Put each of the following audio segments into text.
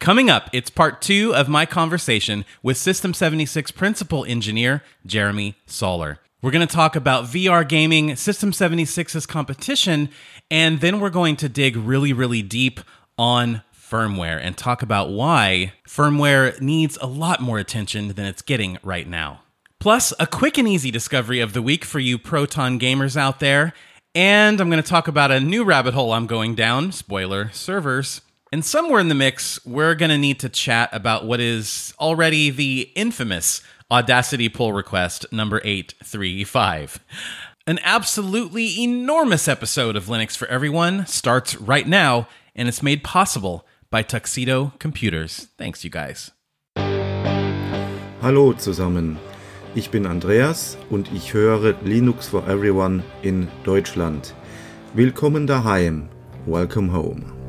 Coming up, it's part two of my conversation with System 76 principal engineer Jeremy Soller. We're going to talk about VR gaming, System 76's competition, and then we're going to dig really, really deep on firmware and talk about why firmware needs a lot more attention than it's getting right now. Plus, a quick and easy discovery of the week for you Proton gamers out there. And I'm going to talk about a new rabbit hole I'm going down spoiler, servers. And somewhere in the mix, we're going to need to chat about what is already the infamous Audacity pull request number 835. An absolutely enormous episode of Linux for Everyone starts right now, and it's made possible by Tuxedo Computers. Thanks, you guys. Hallo zusammen. Ich bin Andreas und ich höre Linux for Everyone in Deutschland. Willkommen daheim. Welcome home.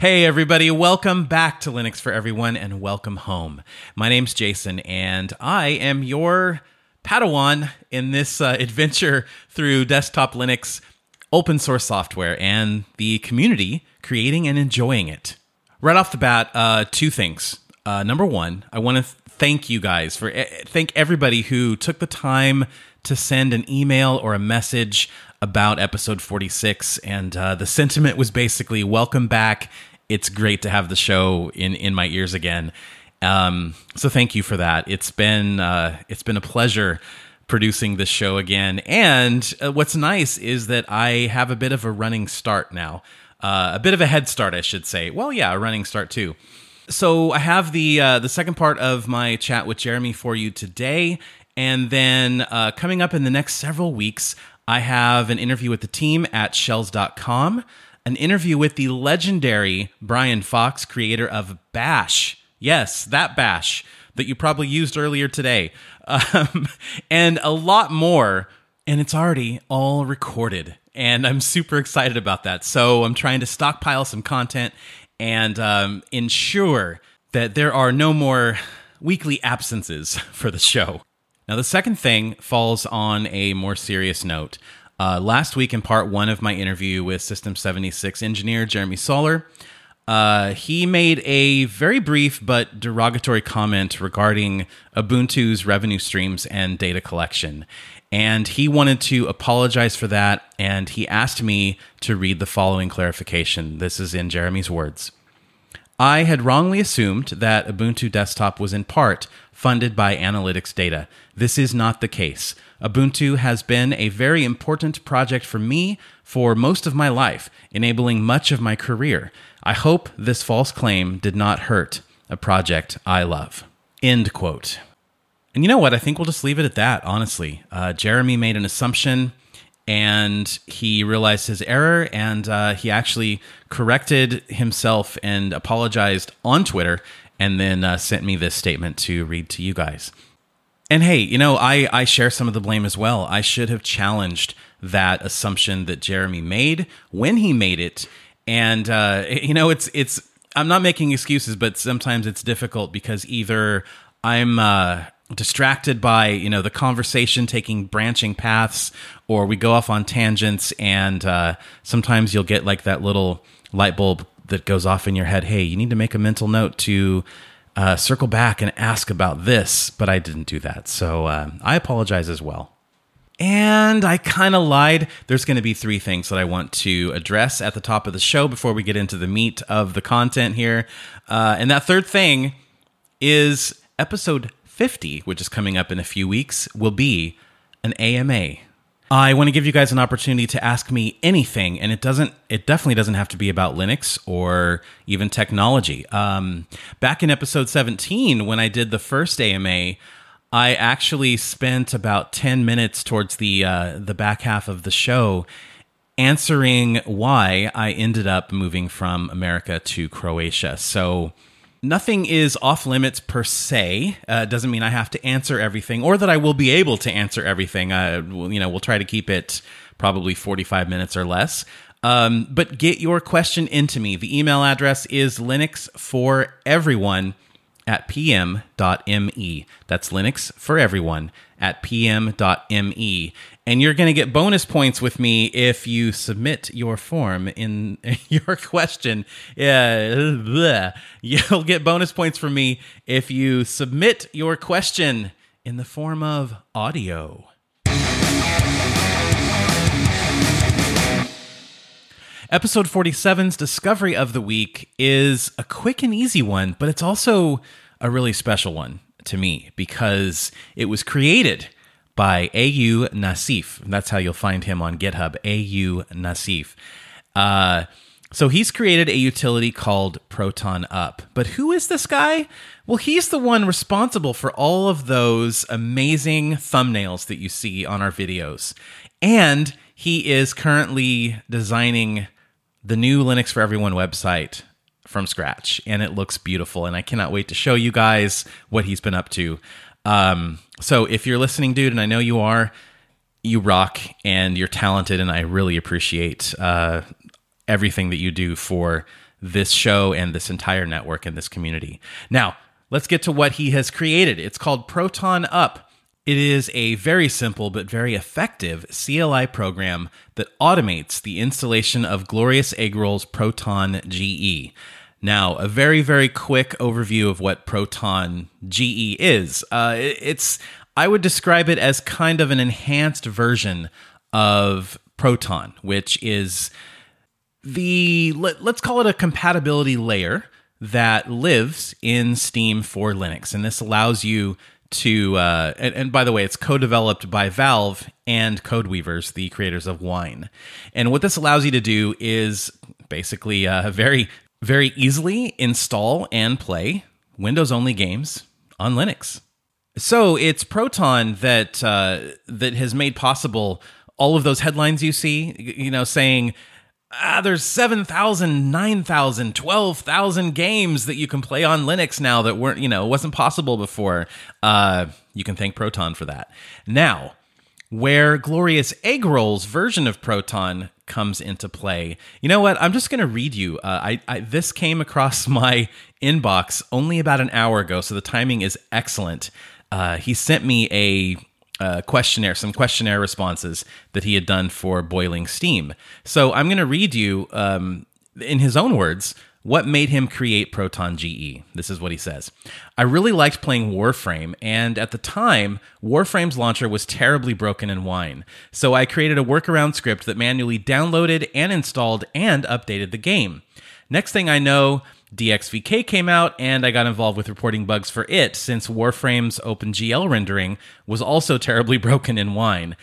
Hey, everybody, welcome back to Linux for Everyone and welcome home. My name's Jason, and I am your Padawan in this uh, adventure through desktop Linux, open source software, and the community creating and enjoying it. Right off the bat, uh, two things. Uh, number one, I want to thank you guys for eh, thank everybody who took the time to send an email or a message about episode 46 and uh, the sentiment was basically welcome back it's great to have the show in in my ears again. Um, so thank you for that. It's been uh, it's been a pleasure producing this show again. And uh, what's nice is that I have a bit of a running start now, uh, a bit of a head start, I should say. Well, yeah, a running start too. So I have the uh, the second part of my chat with Jeremy for you today, and then uh, coming up in the next several weeks, I have an interview with the team at Shells.com an interview with the legendary Brian Fox, creator of Bash. Yes, that Bash that you probably used earlier today, um, and a lot more. And it's already all recorded. And I'm super excited about that. So I'm trying to stockpile some content and um, ensure that there are no more weekly absences for the show. Now, the second thing falls on a more serious note. Uh, last week, in part one of my interview with System 76 engineer Jeremy Soller, uh, he made a very brief but derogatory comment regarding Ubuntu's revenue streams and data collection. And he wanted to apologize for that, and he asked me to read the following clarification. This is in Jeremy's words. I had wrongly assumed that Ubuntu Desktop was in part funded by analytics data. This is not the case. Ubuntu has been a very important project for me for most of my life, enabling much of my career. I hope this false claim did not hurt a project I love. End quote. And you know what? I think we'll just leave it at that, honestly. Uh, Jeremy made an assumption and he realized his error and uh, he actually corrected himself and apologized on Twitter and then uh, sent me this statement to read to you guys. And hey, you know, I, I share some of the blame as well. I should have challenged that assumption that Jeremy made when he made it. And uh, you know, it's it's I'm not making excuses, but sometimes it's difficult because either I'm uh, distracted by you know the conversation taking branching paths, or we go off on tangents, and uh, sometimes you'll get like that little light bulb that goes off in your head. Hey, you need to make a mental note to uh, circle back and ask about this, but I didn't do that. So uh, I apologize as well. And I kind of lied. There's going to be three things that I want to address at the top of the show before we get into the meat of the content here. Uh, and that third thing is episode 50, which is coming up in a few weeks, will be an AMA. I want to give you guys an opportunity to ask me anything, and it doesn't. It definitely doesn't have to be about Linux or even technology. Um, back in episode 17, when I did the first AMA, I actually spent about 10 minutes towards the uh, the back half of the show answering why I ended up moving from America to Croatia. So Nothing is off limits per se. Uh, doesn't mean I have to answer everything or that I will be able to answer everything. Uh, you know, we'll try to keep it probably 45 minutes or less. Um, but get your question into me. The email address is Linux for everyone at pm.me. That's Linux for everyone at pm.me. And you're going to get bonus points with me if you submit your form in your question. Uh, you'll get bonus points from me if you submit your question in the form of audio. Episode 47's discovery of the week is a quick and easy one, but it's also a really special one to me because it was created by AU Nasif. That's how you'll find him on GitHub, AU Nasif. Uh, so he's created a utility called Proton Up. But who is this guy? Well, he's the one responsible for all of those amazing thumbnails that you see on our videos. And he is currently designing the new Linux for Everyone website from scratch, and it looks beautiful. And I cannot wait to show you guys what he's been up to. Um, so if you're listening, dude, and I know you are, you rock and you're talented, and I really appreciate uh, everything that you do for this show and this entire network and this community. Now, let's get to what he has created. It's called Proton Up. It is a very simple but very effective CLI program that automates the installation of Glorious Eggroll's Proton GE. Now, a very, very quick overview of what Proton GE is. Uh, it's, I would describe it as kind of an enhanced version of Proton, which is the, let, let's call it a compatibility layer that lives in Steam for Linux. And this allows you to uh, and, and, by the way it's co-developed by valve and codeweavers the creators of wine. And what this allows you to do is basically uh, very very easily install and play windows only games on linux. So it's proton that uh, that has made possible all of those headlines you see you know saying ah, there's 7,000, 9,000, 12,000 games that you can play on Linux now that weren't, you know, wasn't possible before. Uh, you can thank Proton for that. Now, where Glorious Eggroll's version of Proton comes into play. You know what? I'm just going to read you. Uh, I, I, this came across my inbox only about an hour ago, so the timing is excellent. Uh, he sent me a uh, questionnaire, some questionnaire responses that he had done for Boiling Steam. So I'm going to read you, um, in his own words, what made him create Proton GE. This is what he says I really liked playing Warframe, and at the time, Warframe's launcher was terribly broken in Wine. So I created a workaround script that manually downloaded and installed and updated the game. Next thing I know, DXVK came out, and I got involved with reporting bugs for it since Warframe's OpenGL rendering was also terribly broken in Wine.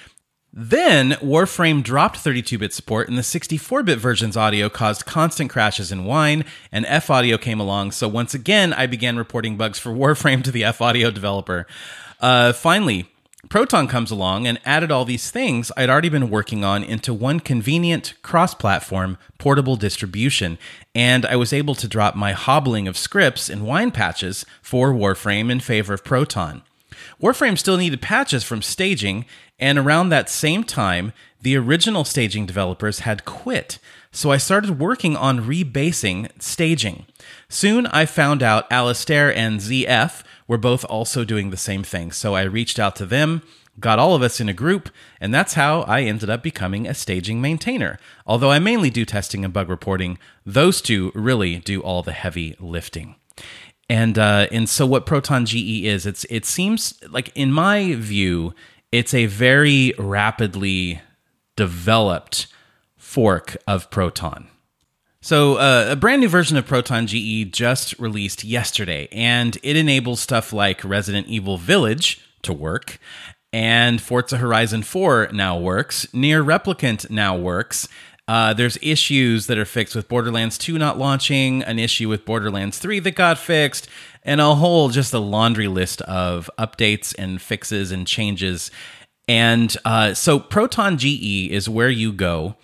Then, Warframe dropped 32 bit support, and the 64 bit version's audio caused constant crashes in Wine, and FAudio came along, so once again, I began reporting bugs for Warframe to the FAudio developer. Uh, finally, Proton comes along and added all these things I'd already been working on into one convenient cross platform portable distribution, and I was able to drop my hobbling of scripts and wine patches for Warframe in favor of Proton. Warframe still needed patches from staging, and around that same time, the original staging developers had quit, so I started working on rebasing staging. Soon I found out Alistair and ZF were both also doing the same thing. So I reached out to them, got all of us in a group, and that's how I ended up becoming a staging maintainer. Although I mainly do testing and bug reporting, those two really do all the heavy lifting. And uh, and so what Proton GE is, it's it seems like in my view, it's a very rapidly developed fork of Proton. So, uh, a brand new version of Proton GE just released yesterday, and it enables stuff like Resident Evil Village to work, and Forza Horizon 4 now works, NieR Replicant now works. Uh, there's issues that are fixed with Borderlands 2 not launching, an issue with Borderlands 3 that got fixed, and a whole just a laundry list of updates and fixes and changes. And uh, so, Proton GE is where you go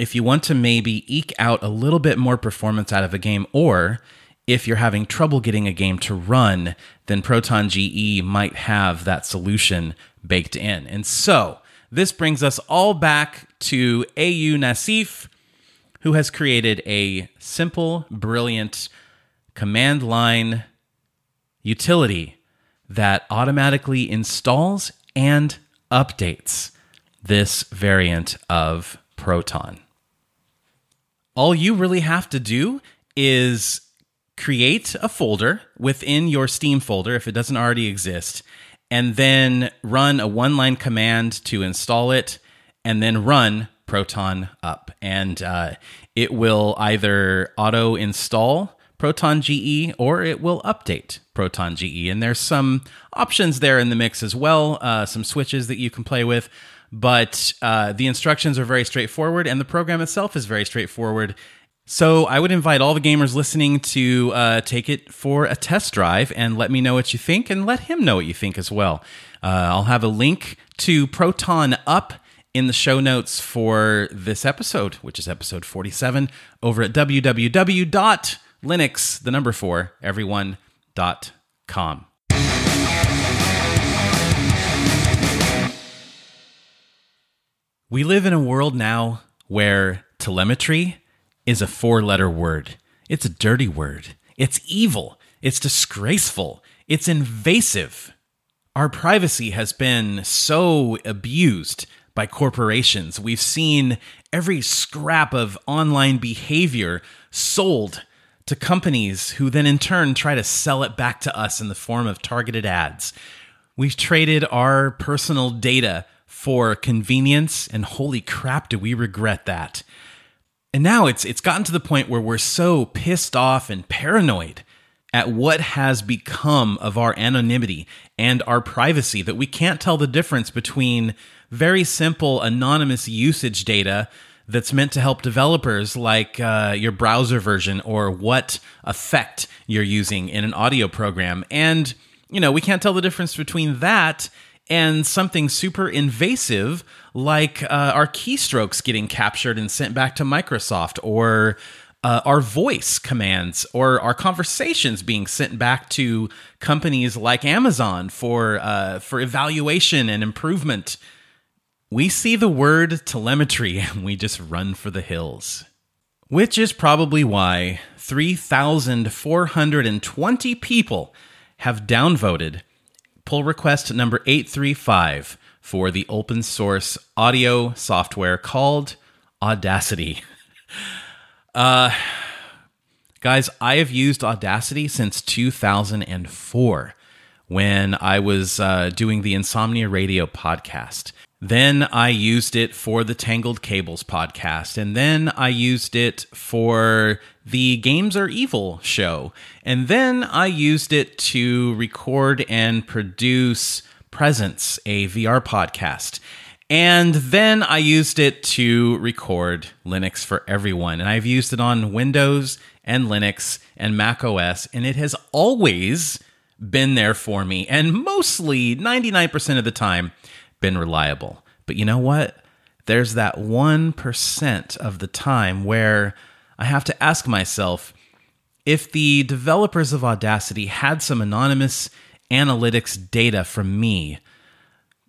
if you want to maybe eke out a little bit more performance out of a game, or if you're having trouble getting a game to run, then Proton GE might have that solution baked in. And so this brings us all back to AU Nassif, who has created a simple, brilliant command line utility that automatically installs and updates this variant of Proton. All you really have to do is create a folder within your Steam folder if it doesn't already exist, and then run a one line command to install it, and then run Proton up. And uh, it will either auto install Proton GE or it will update Proton GE. And there's some options there in the mix as well, uh, some switches that you can play with. But uh, the instructions are very straightforward, and the program itself is very straightforward. So I would invite all the gamers listening to uh, take it for a test drive and let me know what you think, and let him know what you think as well. Uh, I'll have a link to Proton Up in the show notes for this episode, which is episode 47, over at www.linux, the number four, everyone.com. We live in a world now where telemetry is a four letter word. It's a dirty word. It's evil. It's disgraceful. It's invasive. Our privacy has been so abused by corporations. We've seen every scrap of online behavior sold to companies who then in turn try to sell it back to us in the form of targeted ads. We've traded our personal data for convenience, and holy crap, do we regret that. And now it's it's gotten to the point where we're so pissed off and paranoid at what has become of our anonymity and our privacy that we can't tell the difference between very simple anonymous usage data that's meant to help developers like uh, your browser version or what effect you're using in an audio program and you know we can't tell the difference between that and something super invasive like uh, our keystrokes getting captured and sent back to Microsoft, or uh, our voice commands, or our conversations being sent back to companies like Amazon for uh, for evaluation and improvement. We see the word telemetry and we just run for the hills. Which is probably why 3,420 people have downvoted pull request number 835 for the open source audio software called Audacity. Uh, guys, I have used Audacity since 2004 when I was uh, doing the Insomnia Radio podcast. Then I used it for the Tangled Cables podcast. And then I used it for the Games Are Evil show. And then I used it to record and produce Presence, a VR podcast. And then I used it to record Linux for everyone. And I've used it on Windows and Linux and Mac OS, and it has always been there for me, and mostly 99% of the time, been reliable. But you know what? There's that 1% of the time where I have to ask myself if the developers of Audacity had some anonymous analytics data from me,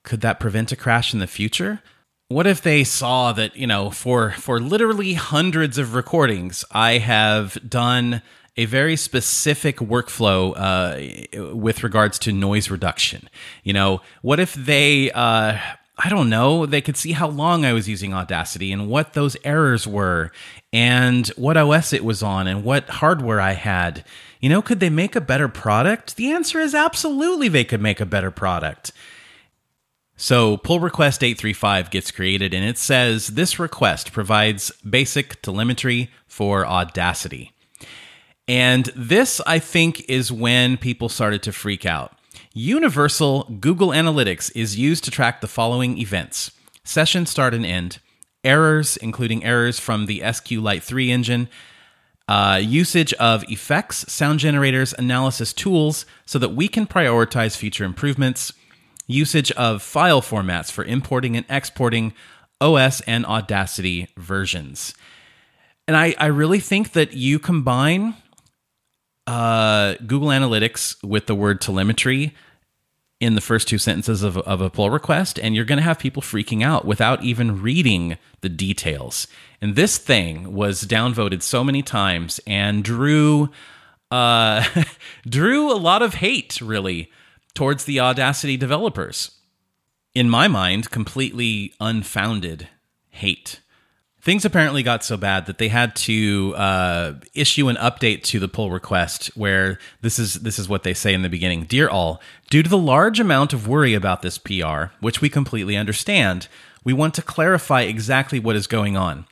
could that prevent a crash in the future? What if they saw that, you know, for for literally hundreds of recordings, I have done a very specific workflow uh, with regards to noise reduction. You know, what if they, uh, I don't know, they could see how long I was using Audacity and what those errors were and what OS it was on and what hardware I had you know, could they make a better product? The answer is absolutely they could make a better product. So, pull request 835 gets created and it says this request provides basic telemetry for Audacity. And this, I think, is when people started to freak out. Universal Google Analytics is used to track the following events session start and end, errors, including errors from the SQLite 3 engine, uh, usage of effects, sound generators, analysis tools so that we can prioritize future improvements, usage of file formats for importing and exporting OS and Audacity versions. And I, I really think that you combine uh, Google Analytics with the word telemetry in the first two sentences of, of a pull request, and you're going to have people freaking out without even reading the details. And this thing was downvoted so many times and drew uh, drew a lot of hate, really, towards the Audacity developers. In my mind, completely unfounded hate. Things apparently got so bad that they had to uh, issue an update to the pull request where this is this is what they say in the beginning. Dear all, due to the large amount of worry about this PR, which we completely understand, we want to clarify exactly what is going on.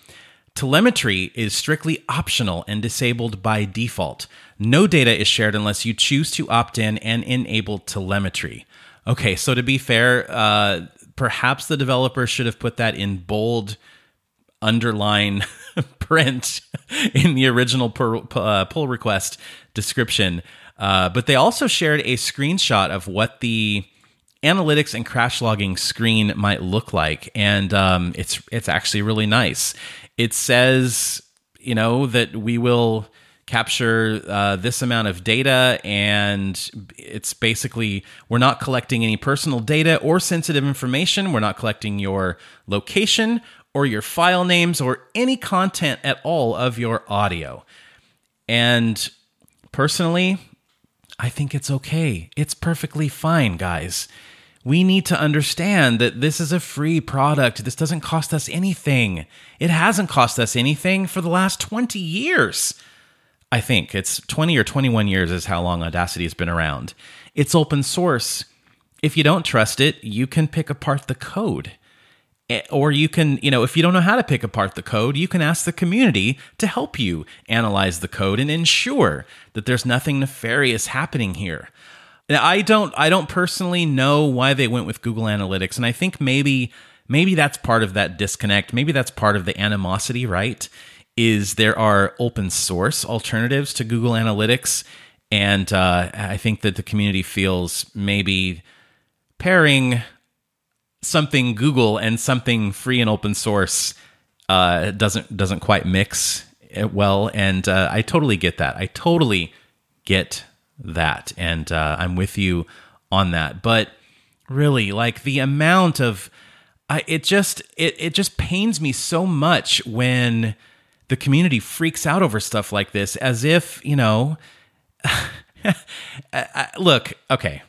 Telemetry is strictly optional and disabled by default. No data is shared unless you choose to opt in and enable telemetry. Okay, so to be fair, uh, perhaps the developer should have put that in bold underline print in the original pull, uh, pull request description. Uh, but they also shared a screenshot of what the analytics and crash logging screen might look like, and um, it's it's actually really nice. It says, you know, that we will capture uh, this amount of data and it's basically we're not collecting any personal data or sensitive information we're not collecting your location or your file names or any content at all of your audio. And personally, I think it's okay. It's perfectly fine, guys. We need to understand that this is a free product. This doesn't cost us anything. It hasn't cost us anything for the last 20 years. I think it's 20 or 21 years is how long Audacity has been around. It's open source. If you don't trust it, you can pick apart the code. Or you can, you know, if you don't know how to pick apart the code, you can ask the community to help you analyze the code and ensure that there's nothing nefarious happening here. Now, I don't I don't personally know why they went with Google Analytics and I think maybe maybe that's part of that disconnect. Maybe that's part of the animosity, right? Is there are open source alternatives to Google Analytics and uh, I think that the community feels maybe pairing something Google and something free and open source uh, doesn't doesn't quite mix well, and uh, I totally get that. I totally get that, and uh, I'm with you on that. But really, like the amount of I, it just it it just pains me so much when the community freaks out over stuff like this, as if you know. look, okay,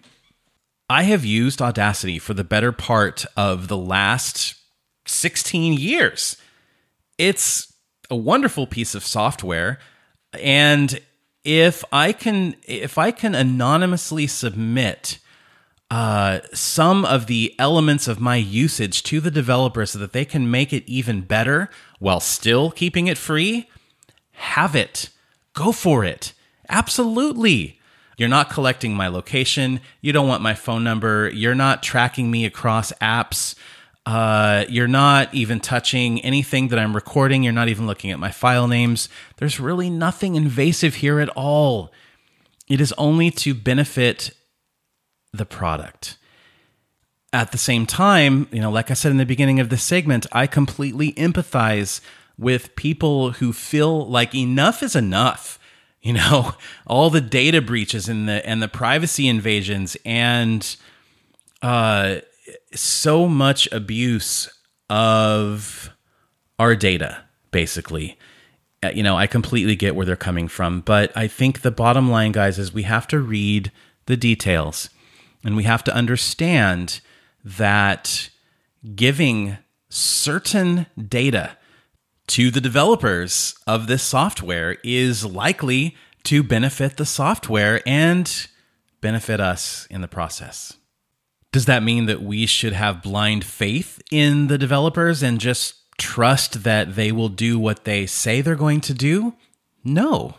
I have used Audacity for the better part of the last 16 years. It's a wonderful piece of software and if I can if I can anonymously submit uh, some of the elements of my usage to the developer so that they can make it even better while still keeping it free, have it. Go for it. Absolutely. You're not collecting my location. You don't want my phone number. You're not tracking me across apps. Uh, you're not even touching anything that I'm recording. You're not even looking at my file names. There's really nothing invasive here at all. It is only to benefit the product. At the same time, you know, like I said in the beginning of this segment, I completely empathize with people who feel like enough is enough you know all the data breaches and the and the privacy invasions and uh so much abuse of our data basically. Uh, you know i completely get where they're coming from but i think the bottom line guys is we have to read the details and we have to understand that giving certain data to the developers of this software is likely to benefit the software and benefit us in the process. Does that mean that we should have blind faith in the developers and just trust that they will do what they say they're going to do? No.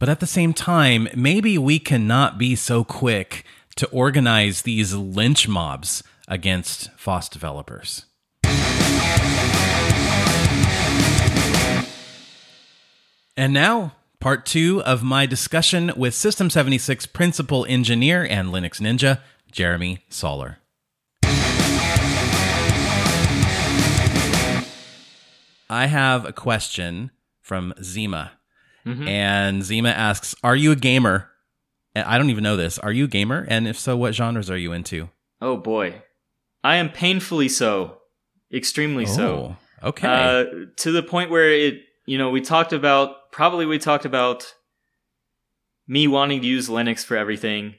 But at the same time, maybe we cannot be so quick to organize these lynch mobs against FOSS developers. And now, part two of my discussion with System 76 principal engineer and Linux Ninja, Jeremy Soller. I have a question from Zima. Mhm. And Zima asks, Are you a gamer? I don't even know this. Are you a gamer? And if so, what genres are you into? Oh boy, I am painfully so, extremely so. Oh, okay. Uh, to the point where it, you know, we talked about probably we talked about me wanting to use Linux for everything.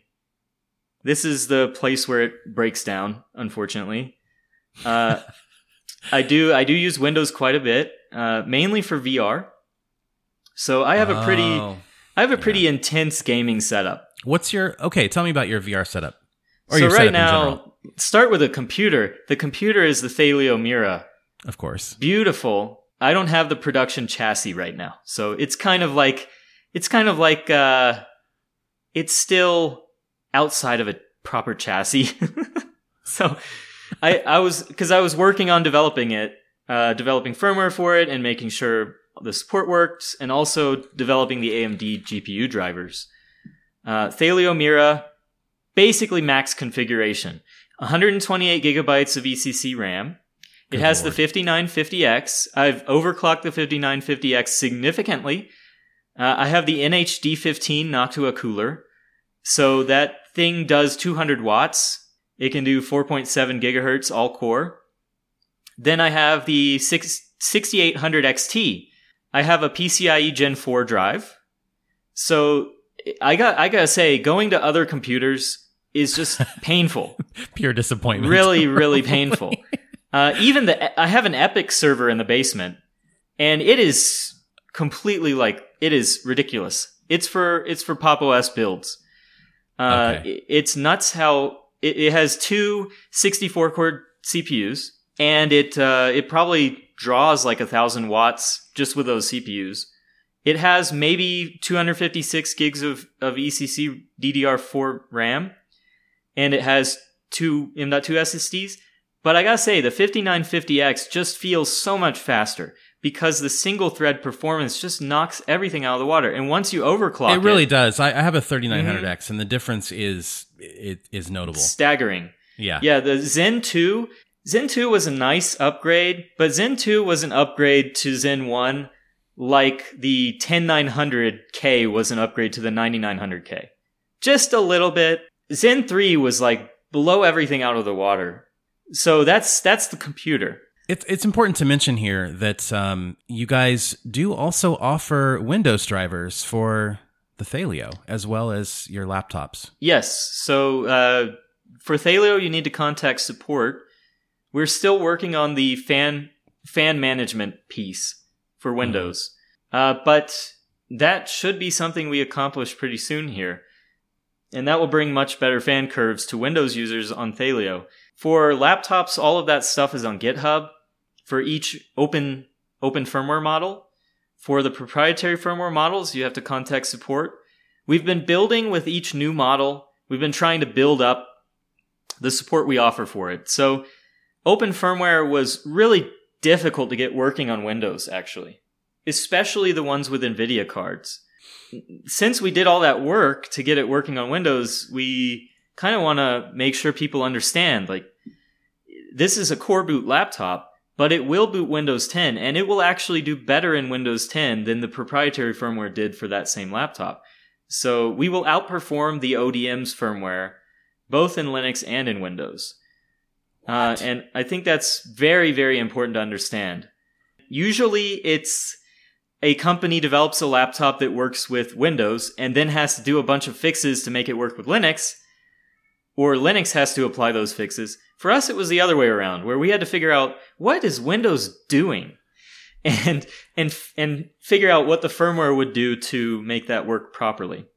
This is the place where it breaks down, unfortunately. Uh, I do I do use Windows quite a bit, uh, mainly for VR. So I have a pretty Oh. I have a pretty intense gaming setup. What's your okay? Tell me about your VR setup. Or so your right setup now, start with a computer. The computer is the Thelio Mira. of course. beautiful. I don't have the production chassis right now. So it's kind of like it's kind of like uh it's still outside of a proper chassis. so I I was cuz I was working on developing it, uh developing firmware for it and making sure the support worked and also developing the AMD GPU drivers. Uh Thelio Mira basically max configuration. 128 gigabytes of ECC RAM. It Good has lord. the 5950X. I've overclocked the 5950X significantly. Uh, I have the NHD15 Noctua cooler. So that thing does 200 watts. It can do 4.7 gigahertz all core. Then I have the 6, 6800 XT. I have a PCIe Gen 4 drive. So I got I gotta say, going to other computers is just painful Pure disappointment. really, really painful. Uh, even the I have an EPYC server in the basement, and it is completely like it is ridiculous. It's for it's for Pop OS builds. Uh, Okay. it- It's nuts how it, it has two 64 core CPUs, and it uh, it probably draws like a thousand watts just with those CPUs. It has maybe 256 gigs of, of ECC DDR4 RAM, and it has two M.2 SSDs. But I gotta say, the 5950X just feels so much faster because the single thread performance just knocks everything out of the water. And once you overclock It really does. I, I have a 3900X, Mm-hmm. and the difference is it is notable. staggering. Yeah. Yeah, the Zen 2, Zen 2 was a nice upgrade, but Zen 2 was an upgrade to Zen 1 like the 10900K was an upgrade to the 9900K. Just a little bit. Zen 3 was like blow everything out of the water. So that's that's the computer. It's it's important to mention here that um, you guys do also offer Windows drivers for the Thelio as well as your laptops. Yes. So uh, for Thelio, you need to contact support. We're still working on the fan fan management piece for Windows, uh, but that should be something we accomplish pretty soon here, and that will bring much better fan curves to Windows users on Thelio. For laptops, all of that stuff is on GitHub. For each open open firmware model, for the proprietary firmware models, you have to contact support. We've been building with each new model. We've been trying to build up the support we offer for it. So open firmware was really difficult to get working on Windows, actually, especially the ones with NVIDIA cards. Since we did all that work to get it working on Windows, we kind of want to make sure people understand like, this is a coreboot laptop, but it will boot Windows 10 and it will actually do better in Windows 10 than the proprietary firmware did for that same laptop. So we will outperform the ODM's firmware, both in Linux and in Windows. Uh, and I think that's very, very important to understand. Usually it's a company develops a laptop that works with Windows and then has to do a bunch of fixes to make it work with Linux, or Linux has to apply those fixes. For us, it was the other way around, where we had to figure out what is Windows doing, and and and figure out what the firmware would do to make that work properly.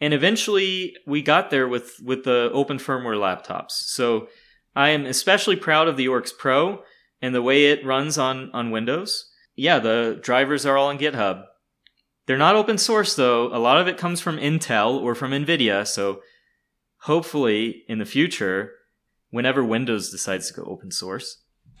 And eventually, we got there with with the open firmware laptops. So I am especially proud of the Oryx Pro and the way it runs on on Windows. Yeah, the drivers are all on GitHub. They're not open source though. A lot of it comes from Intel or from Nvidia. So hopefully, in the future, whenever Windows decides to go open source,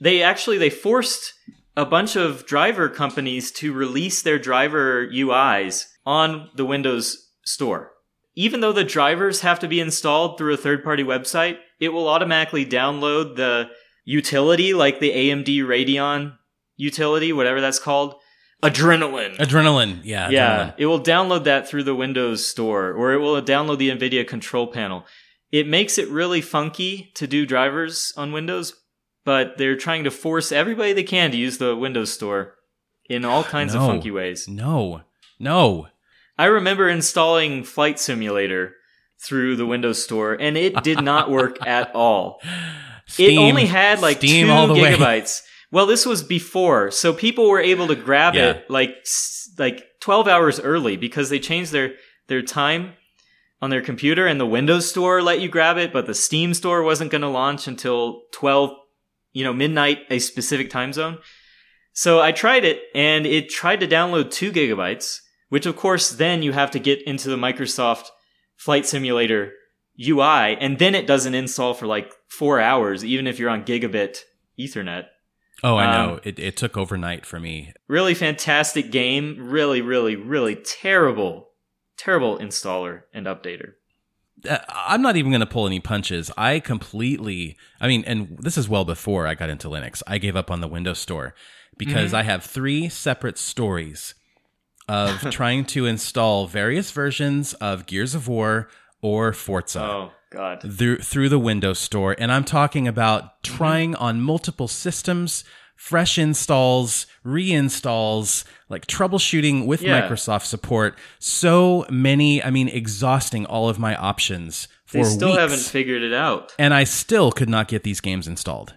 they actually they forced a bunch of driver companies to release their driver UIs on the Windows store. Even though the drivers have to be installed through a third-party website, it will automatically download the utility like the AMD Radeon utility, whatever that's called, Adrenalin. Adrenalin. Yeah. yeah, Adrenalin. it will download that through the Windows Store, or it will download the NVIDIA control panel. It makes it really funky to do drivers on Windows, but they're trying to force everybody they can to use the Windows Store in all kinds No. of funky ways. No. No. I remember installing Flight Simulator through the Windows Store, and it did not work at all. Steam, it only had like two the way. Well, this was before, so people were able to grab Yeah. it like like twelve hours early because they changed their their time on their computer, and the Windows Store let you grab it, but the Steam Store wasn't going to launch until twelve, you know, midnight a specific time zone. So I tried it, and it tried to download two gigabytes, which of course then you have to get into the Microsoft Flight Simulator UI, and then it doesn't install for like four hours, even if you're on gigabit Ethernet. Oh, I Um, know. It, it took overnight for me. Really fantastic game. Really, really, really terrible, terrible installer and updater. Uh, I'm not even going to pull any punches. I completely, I mean, and this is well before I got into Linux. I gave up on the Windows Store because Mm-hmm. I have three separate stories of trying to install various versions of Gears of War or Forza. Oh God. through through the Windows Store, and I'm talking about Mm-hmm. trying on multiple systems, fresh installs, reinstalls, like troubleshooting with Yeah. Microsoft support. So many, I mean, exhausting all of my options for They still weeks, haven't figured it out. and I still could not get these games installed.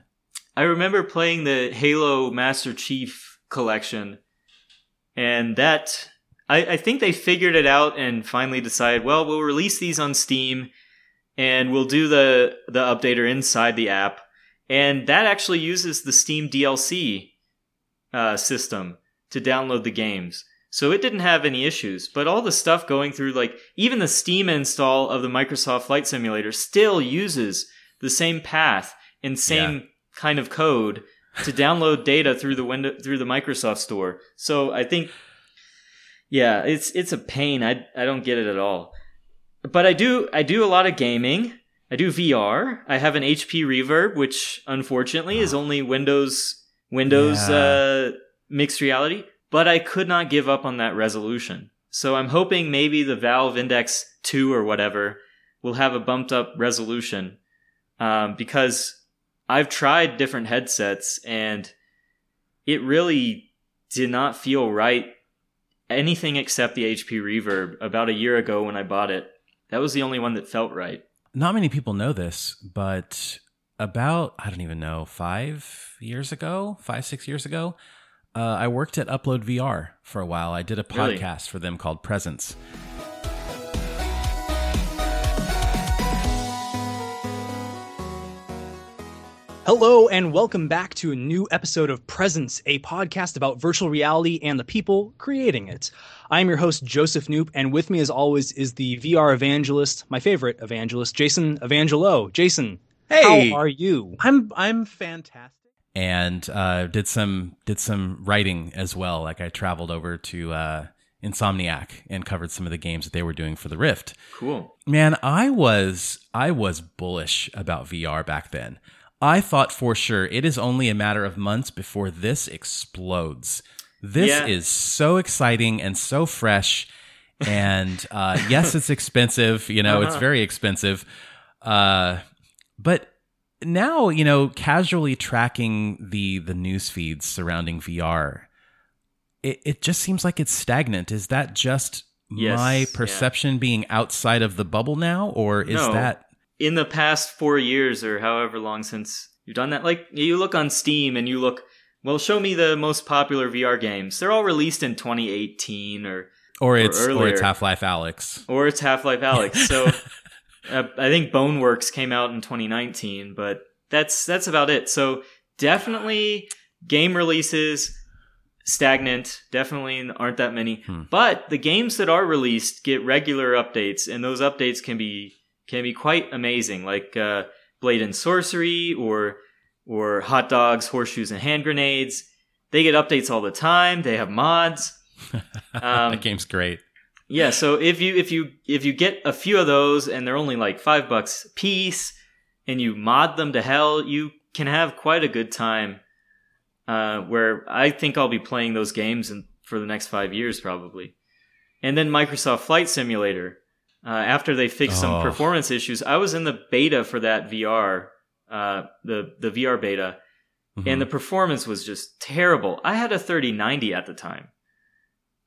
I remember playing the Halo Master Chief collection, and that I, I think they figured it out and finally decided, well, we'll release these on Steam, and we'll do the the updater inside the app, and that actually uses the Steam DLC uh, system to download the games. So it didn't have any issues, but all the stuff going through, like even the Steam install of the Microsoft Flight Simulator, still uses the same path and same kind of code to download data through the window through the Microsoft Store. So I think, yeah, it's it's a pain. I I don't get it at all. But I do I do a lot of gaming. I do VR. I have an HP Reverb, which unfortunately is only Windows Windows Yeah. uh, mixed reality. But I could not give up on that resolution. So I'm hoping maybe the Valve Index 2 or whatever will have a bumped up resolution um, because I've tried different headsets and it really did not feel right. Anything except the HP Reverb about a year ago when I bought it. That was the only one that felt right. Not many people know this, but about I don't even know five years ago, five six years ago, uh, I worked at Upload VR for a while. I did a Really? podcast for them called Presence. Hello, and welcome back to a new episode of Presence, a podcast about virtual reality and the people creating it. I'm your host, Joseph Noop, and with me, as always, is the VR evangelist, my favorite evangelist, Jason Evangelho. Jason, Hey. how are you? I'm I'm fantastic. and uh, did some did some writing as well. Like I traveled over to uh, Insomniac and covered some of the games that they were doing for the Rift. Cool. Man, I was I was bullish about VR back then. I thought for sure it is only a matter of months before this explodes. This Yeah. is so exciting and so fresh. And uh, yes, it's expensive. You know, it's Uh-huh. very expensive. Uh, but now, you know, casually tracking the the news feeds surrounding VR, it, it just seems like it's stagnant. Is that just Yes, my yeah. perception being outside of the bubble now, or is No. that in the past four years or however long since you've done that, like you look on Steam and you look, well, show me the most popular VR games. They're all released in 2018 or or it's or, earlier. it's Half Life Alyx? or it's Half Life Alyx. So uh, I think Boneworks came out in 2019, but that's that's about it. So definitely game releases stagnant. Definitely aren't that many. Hmm. But the games that are released get regular updates, and those updates can be can be quite amazing, like uh, Blade and Sorcery or or Hot Dogs, Horseshoes, and Hand Grenades. They get updates all the time. They have mods. Um, that game's great. yeah, so if you if you if you get a few of those and they're only like five bucks a piece, and you mod them to hell, you can have quite a good time. Uh, where I think I'll be playing those games and for the next five years probably. And then Microsoft Flight Simulator. Uh, after they fixed some Oh. performance issues, I was in the beta for that VR, uh, the the VR beta, Mhm. and the performance was just terrible. I had a 3090 at the time.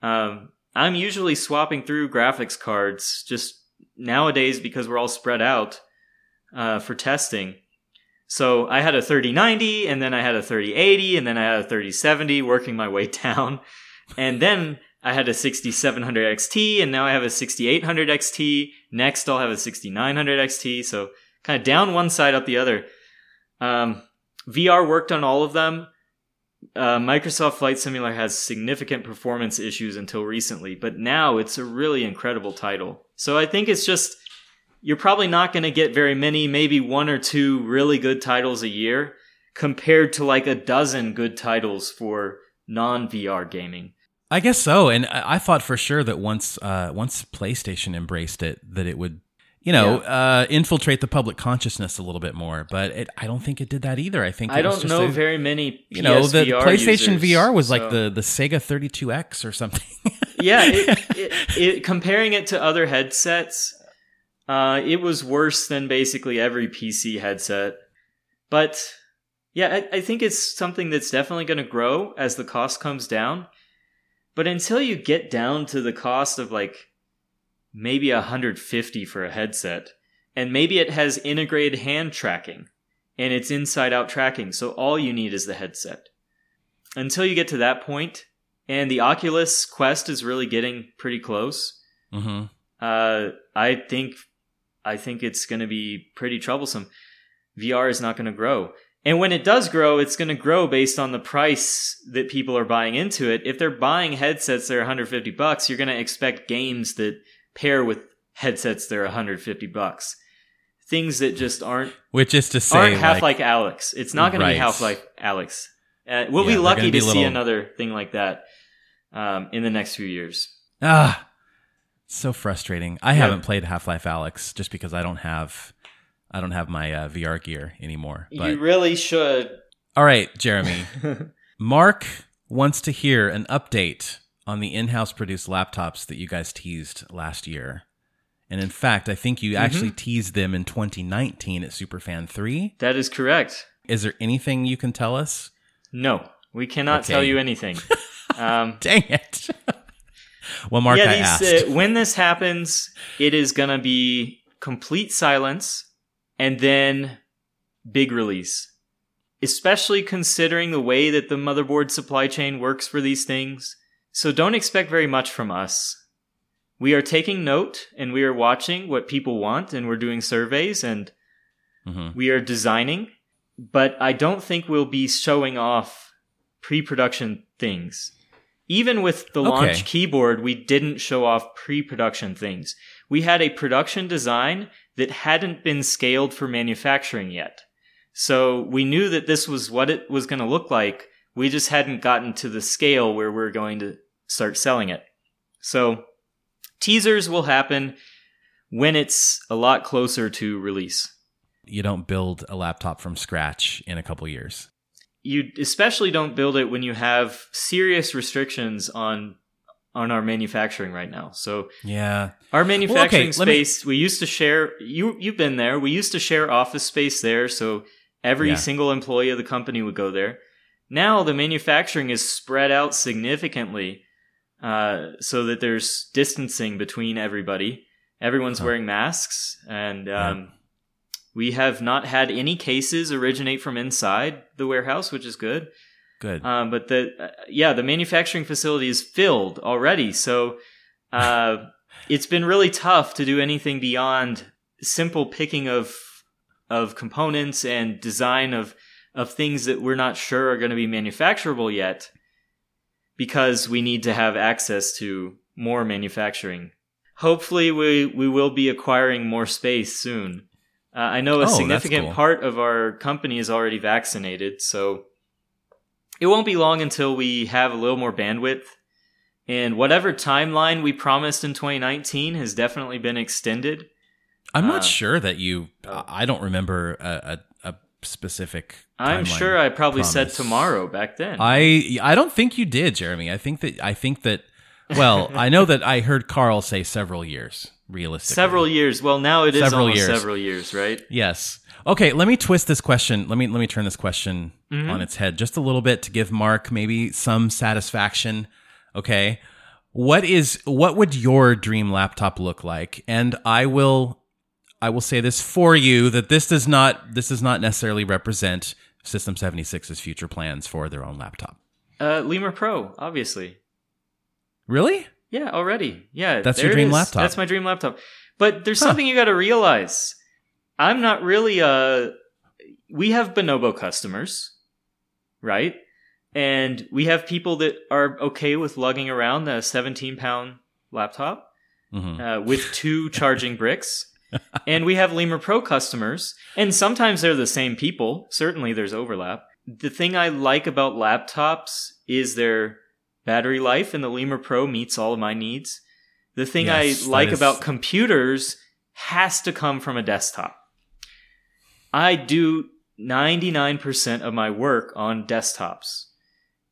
Um, I'm usually swapping through graphics cards just nowadays because we're all spread out uh, for testing. So I had a 3090, and then I had a 3080, and then I had a 3070, working my way down, and then I had a 6700 XT, and now I have a 6800 XT. Next, I'll have a 6900 XT. So kind of down one side, up the other. Um, VR worked on all of them. Uh, Microsoft Flight Simulator has significant performance issues until recently, but now it's a really incredible title. So I think it's just you're probably not going to get very many, maybe one or two really good titles a year compared to like a dozen good titles for non VR gaming. I guess so, and I I thought for sure that once uh, once PlayStation embraced it, that it would, you know, uh, infiltrate the public consciousness a little bit more. But it, I don't think it did that either. I think I it don't just know a- very many. you know, the PSVR PlayStation users, VR was like the the Sega 32X or something. yeah, it, it, it, comparing it to other headsets, uh, it was worse than basically every PC headset. But yeah, I, I think it's something that's definitely going to grow as the cost comes down. But until you get down to the cost of like maybe 150 for a headset, and maybe it has integrated hand tracking and it's inside out tracking, so all you need is the headset. Until you get to that point, and the Oculus Quest is really getting pretty close. hmm Uh, I think, I think it's going to be pretty troublesome. VR is not going to grow, and when it does grow, it's going to grow based on the price that people are buying into it. If they're buying headsets that are 150 bucks, you're going to expect games that pair with headsets that are 150 bucks. Things that just aren't Which is to say, aren't Half like, Life Alyx. It's not going to be Half Life Alyx. Uh, we'll Yeah, be lucky gonna to be see another thing like that um, in the next few years. ah, so frustrating. I Yeah. haven't played Half Life Alyx just because I don't have I don't have my uh, VR gear anymore. But you really should. all right, Jeremy. Mark wants to hear an update on the in-house produced laptops that you guys teased last year. And in fact, I think you actually teased them in 2019 at Superfan 3. that is correct. Is there anything you can tell us? No, we cannot Okay. tell you anything. um, Dang it. well, Mark, I yeah, asked. these, uh, when this happens, it is going to be complete silence and then big release. Especially considering the way that the motherboard supply chain works for these things. So don't expect very much from us. We are taking note and we are watching what people want and we're doing surveys and Mhm. we are designing, but I don't think we'll be showing off pre-production things. Even with the Okay. launch keyboard, we didn't show off pre-production things. We had a production design that hadn't been scaled for manufacturing yet. So we knew that this was what it was going to look like. We just hadn't gotten to the scale where we're going to start selling it. So teasers will happen when it's a lot closer to release. You don't build a laptop from scratch in a couple years. you especially don't build it when you have serious restrictions on on our manufacturing right now. So Yeah. our manufacturing okay, let me- space, we used to share. You you've been there. We used to share office space there, so every Yeah. single employee of the company would go there. Now the manufacturing is spread out significantly, uh, so that there's distancing between everybody. Everyone's wearing masks, and Yeah. um, we have not had any cases originate from inside the warehouse, which is good. Good. Um, but the uh, yeah, the manufacturing facility is filled already, so uh, it's been really tough to do anything beyond simple picking of of components and design of of things that we're not sure are going to be manufacturable yet, because we need to have access to more manufacturing. Hopefully, we we will be acquiring more space soon. Uh, I know Oh, a that's significant cool. part of our company is already vaccinated, so it won't be long until we have a little more bandwidth. And whatever timeline we promised in 2019 has definitely been extended. I'm uh, not sure that you. oh. I don't remember a, a, a specific. I'm sure I probably said tomorrow back then. I I don't think you did, Jeremy. I think that I think that. Well, I know that I heard Carl say several years. Realistically, several years. Well, now it is Several years. several years, right? Yes. Okay, let me twist this question. Let me let me turn this question Mm-hmm. on its head just a little bit to give Mark maybe some satisfaction. Okay. What is what would your dream laptop look like? And I will I will say this for you that this does not this does not necessarily represent System 76's future plans for their own laptop. Uh, Lemur Pro, obviously. Really? Yeah, already. Yeah, That's your dream laptop. That's my dream laptop. But there's Huh. something you got to realize. I'm not really uh we have bonobo customers, right? And we have people that are okay with lugging around a 17 pound laptop Mhm. uh, with two charging bricks. and we have Lemur Pro customers, and sometimes they're the same people. Certainly, there's overlap. The thing I like about laptops is their battery life, and the Lemur Pro meets all of my needs. The thing Yes, I like is- about computers has to come from a desktop. I do 99% of my work on desktops.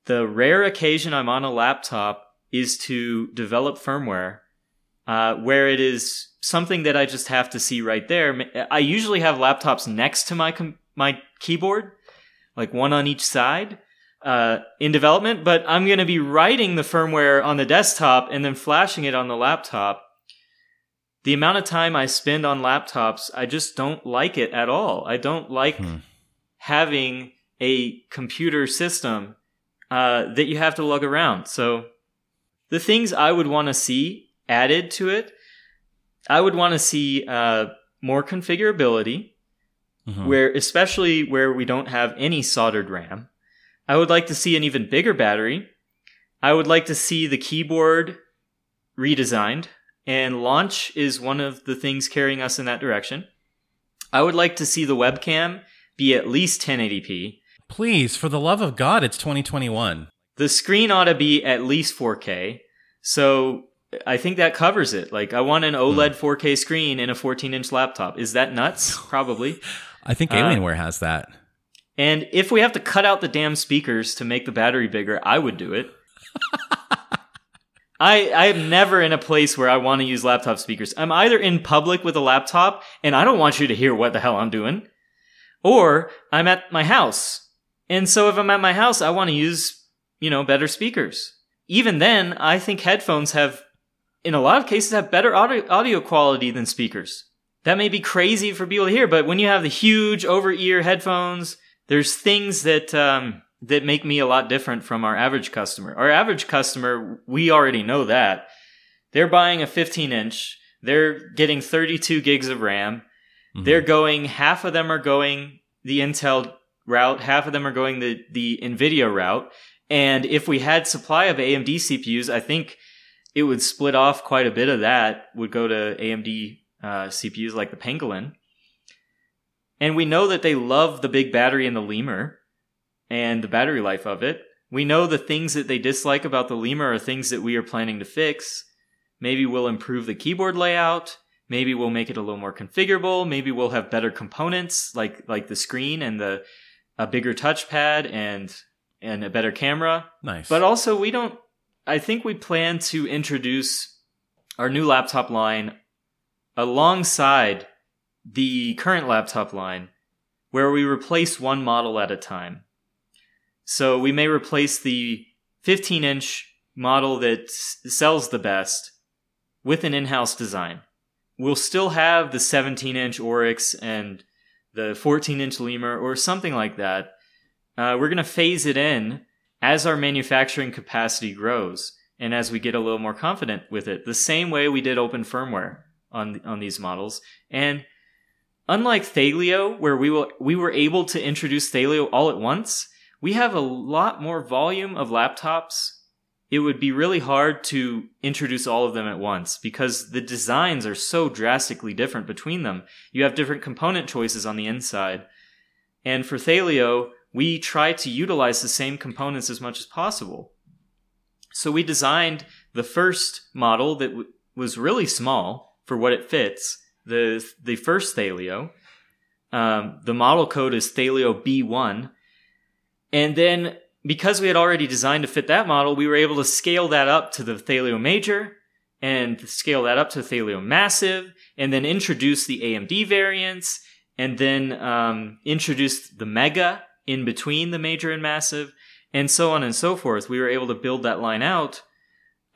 The rare occasion I'm on a laptop is to develop firmware uh, where it is something that I just have to see right there. I usually have laptops next to my com- my keyboard, like one on each side, uh, in development. But I'm going to be writing the firmware on the desktop and then flashing it on the laptop. The amount of time I spend on laptops, I just don't like it at all. I don't like Hmm. having a computer system uh, that you have to lug around. So the things I would want to see added to it, I would want to see uh, more configurability, Mhm. where especially where we don't have any soldered RAM. I would like to see an even bigger battery. I would like to see the keyboard redesigned, and launch is one of the things carrying us in that direction. I would like to see the webcam be at least 1080p. Please, for the love of God, it's 2021. The screen ought to be at least 4K. So I think that covers it. Like, I want an OLED 4K screen in a 14 inch laptop. Is that nuts? Probably. I think Uh, Alienware has that. And if we have to cut out the damn speakers to make the battery bigger, I would do it. I I am never in a place where I want to use laptop speakers. I'm either in public with a laptop and I don't want you to hear what the hell I'm doing, or I'm at my house. And so if I'm at my house, I want to use, you know, better speakers. Even then, I think headphones have in a lot of cases have better audio, audio quality than speakers. That may be crazy for people to hear, but when you have the huge over ear headphones, there's things that um, that make me a lot different from our average customer. Our average customer, we already know that they're buying a 15 inch. They're getting 32 gigs of RAM. Mhm. They're going. Half of them are going the Intel route. Half of them are going the the Nvidia route. And if we had supply of AMD CPUs, I think it would split off quite a bit of that. Would go to AMD uh, CPUs like the Pangolin. And we know that they love the big battery in the Lemur and the battery life of it. We know the things that they dislike about the Lemur are things that we are planning to fix. Maybe we'll improve the keyboard layout. Maybe we'll make it a little more configurable. Maybe we'll have better components like like the screen and the a bigger touchpad and and a better camera. Nice. But also, we don't. I think we plan to introduce our new laptop line alongside the current laptop line, where we replace one model at a time. So we may replace the 15 inch model that s- sells the best with an in house design. We'll still have the 17 inch Oryx and the 14 inch Lemur or something like that. Uh, we're going to phase it in as our manufacturing capacity grows and as we get a little more confident with it. The same way we did open firmware on on these models. And unlike Thelio, where we will we were able to introduce Thelio all at once, we have a lot more volume of laptops. It would be really hard to introduce all of them at once because the designs are so drastically different between them. You have different component choices on the inside. And for Thelio, we try to utilize the same components as much as possible. So we designed the first model that w- was really small for what it fits, the the first Thelio. Um, the model code is Thelio B1. And then because we had already designed to fit that model, we were able to scale that up to the Thelio Major and scale that up to Thelio Massive and then introduce the AMD variants and then um, introduce the Mega in between the Major and Massive and so on and so forth. We were able to build that line out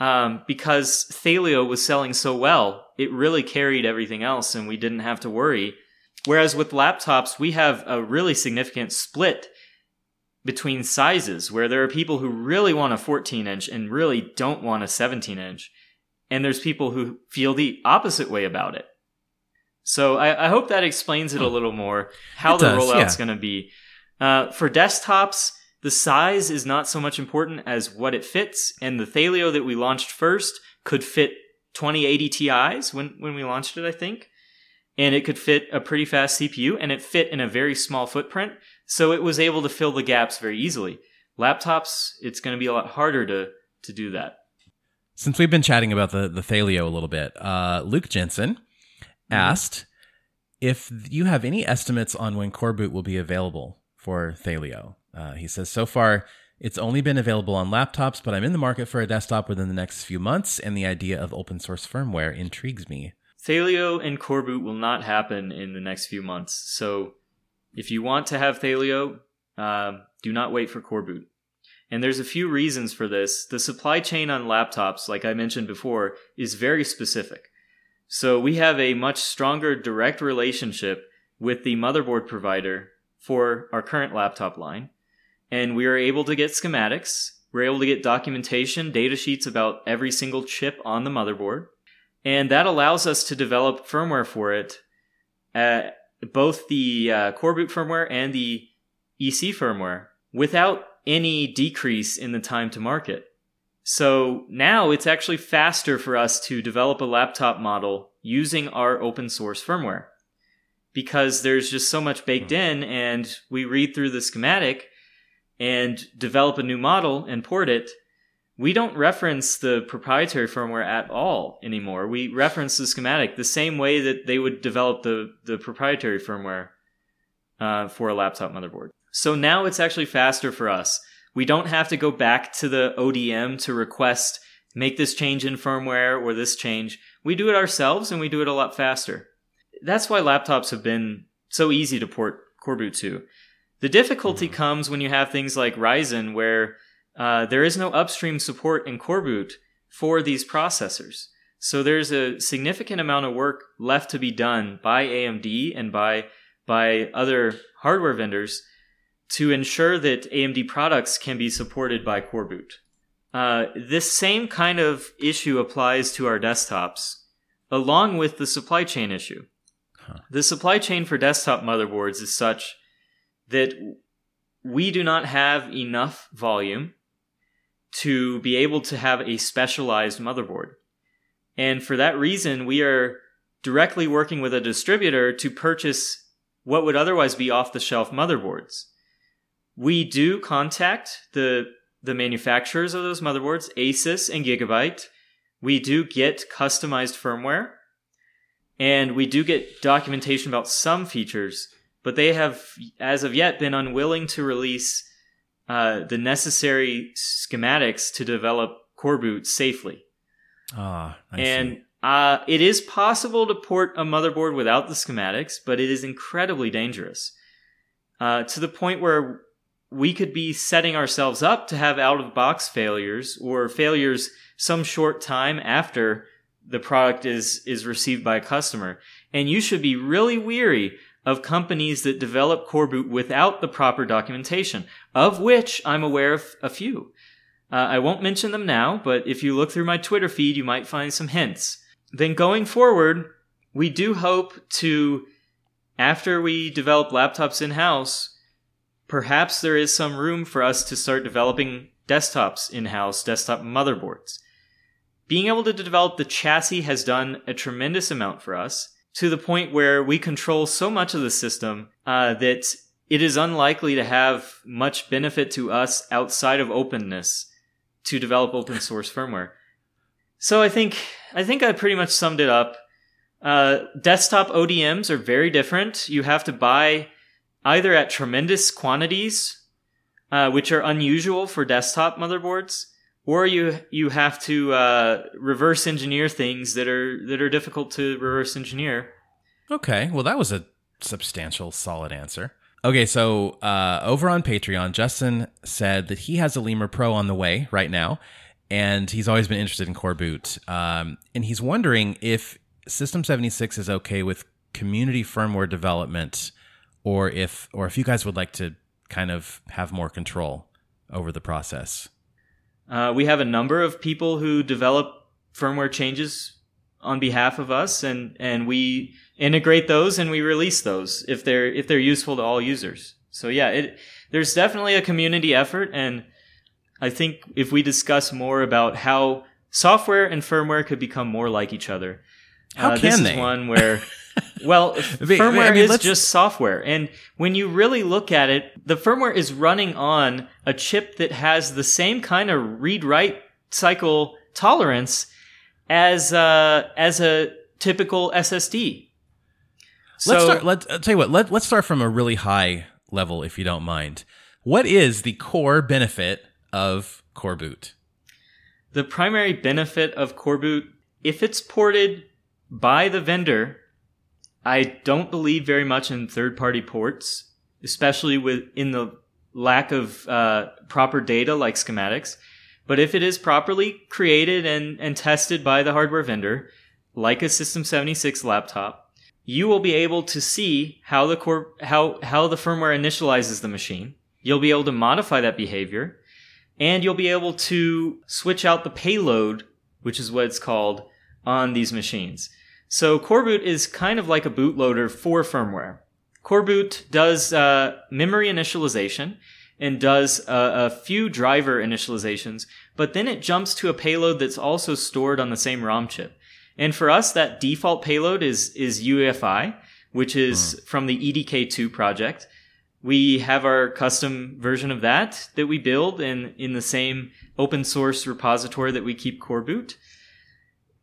um, because Thelio was selling so well. It really carried everything else and we didn't have to worry. Whereas with laptops, we have a really significant split between sizes where there are people who really want a 14 inch and really don't want a 17 inch. And there's people who feel the opposite way about it. So I, I hope that explains it a little more how It the does, rollout's yeah. going to be. Uh, for desktops, the size is not so much important as what it fits. And the Thelio that we launched first could fit 2080 Ti's when, when we launched it, I think. And it could fit a pretty fast CPU and it fit in a very small footprint. So it was able to fill the gaps very easily. Laptops, it's going to be a lot harder to, to do that. Since we've been chatting about the, the Thelio a little bit, uh, Luke Jensen asked if you have any estimates on when coreboot will be available for Thelio. Uh, he says, so far, it's only been available on laptops, but I'm in the market for a desktop within the next few months, and the idea of open source firmware intrigues me. Thelio and coreboot will not happen in the next few months. So if you want to have Thelio, um, do not wait for coreboot. And there's a few reasons for this. The supply chain on laptops, like I mentioned before, is very specific. So we have a much stronger direct relationship with the motherboard provider for our current laptop line. And we are able to get schematics. We're able to get documentation, data sheets about every single chip on the motherboard. And that allows us to develop firmware for it, uh, both the uh, coreboot firmware and the EC firmware, without any decrease in the time to market. So now it's actually faster for us to develop a laptop model using our open source firmware because there's just so much baked in and we read through the schematic and develop a new model and port it. We don't reference the proprietary firmware at all anymore. We reference the schematic the same way that they would develop the, the proprietary firmware uh, for a laptop motherboard. So now it's actually faster for us. We don't have to go back to the ODM to request make this change in firmware or this change. We do it ourselves and we do it a lot faster. That's why laptops have been so easy to port coreboot to. The difficulty comes when you have things like Ryzen where uh, there is no upstream support in coreboot for these processors. So there's a significant amount of work left to be done by AMD and by by other hardware vendors to ensure that AMD products can be supported by coreboot. Uh, this same kind of issue applies to our desktops, along with the supply chain issue. The supply chain for desktop motherboards is such that we do not have enough volume to be able to have a specialized motherboard. And for that reason, we are directly working with a distributor to purchase what would otherwise be off the shelf motherboards. We do contact the the manufacturers of those motherboards, Asus and Gigabyte. We do get customized firmware and we do get documentation about some features, but they have, as of yet, been unwilling to release uh, the necessary schematics to develop coreboot safely. Ah, I and uh, it is possible to port a motherboard without the schematics, but it is incredibly dangerous uh, to the point where we could be setting ourselves up to have out of box failures or failures some short time after the product is is received by a customer. And you should be really weary of companies that develop coreboot without the proper documentation, of which I'm aware of a few. Uh, I won't mention them now, but if you look through my Twitter feed, you might find some hints. Then going forward, we do hope to, after we develop laptops in house, perhaps there is some room for us to start developing desktops in house, desktop motherboards. Being able to develop the chassis has done a tremendous amount for us to the point where we control so much of the system uh, that it is unlikely to have much benefit to us outside of openness to develop open source firmware. So I think I think I pretty much summed it up. Uh, desktop ODMs are very different. You have to buy either at tremendous quantities, uh, which are unusual for desktop motherboards, or you you have to uh, reverse engineer things that are that are difficult to reverse engineer. Okay, well that was a substantial, solid answer. Okay, so uh, over on Patreon, Justin said that he has a Lemur Pro on the way right now, and he's always been interested in coreboot. Um, and he's wondering if System 76 is okay with community firmware development, or if or if you guys would like to kind of have more control over the process. Uh, we have a number of people who develop firmware changes on behalf of us, and and we integrate those and we release those if they're if they're useful to all users. So yeah, it there's definitely a community effort, and I think if we discuss more about how software and firmware could become more like each other, How uh, can this they? is one where. Well, firmware I mean, is just software. And when you really look at it, the firmware is running on a chip that has the same kind of read write cycle tolerance as uh, as a typical SSD. So let's start. Let, I'll tell you what. Let, let's start from a really high level, if you don't mind. What is the core benefit of coreboot? the primary benefit of coreboot, if it's ported by the vendor, I don't believe very much in third party ports, especially with in the lack of uh, proper data like schematics. But if it is properly created and, and tested by the hardware vendor, like a System 76 laptop, you will be able to see how the core how how the firmware initializes the machine. You'll be able to modify that behavior, and you'll be able to switch out the payload, which is what it's called, on these machines. So coreboot is kind of like a bootloader for firmware. coreboot does uh, memory initialization and does uh, a few driver initializations, but then it jumps to a payload that's also stored on the same ROM chip. And for us, that default payload is is UEFI, which is from the E EDK2 project. We have our custom version of that that we build in in the same open source repository that we keep coreboot.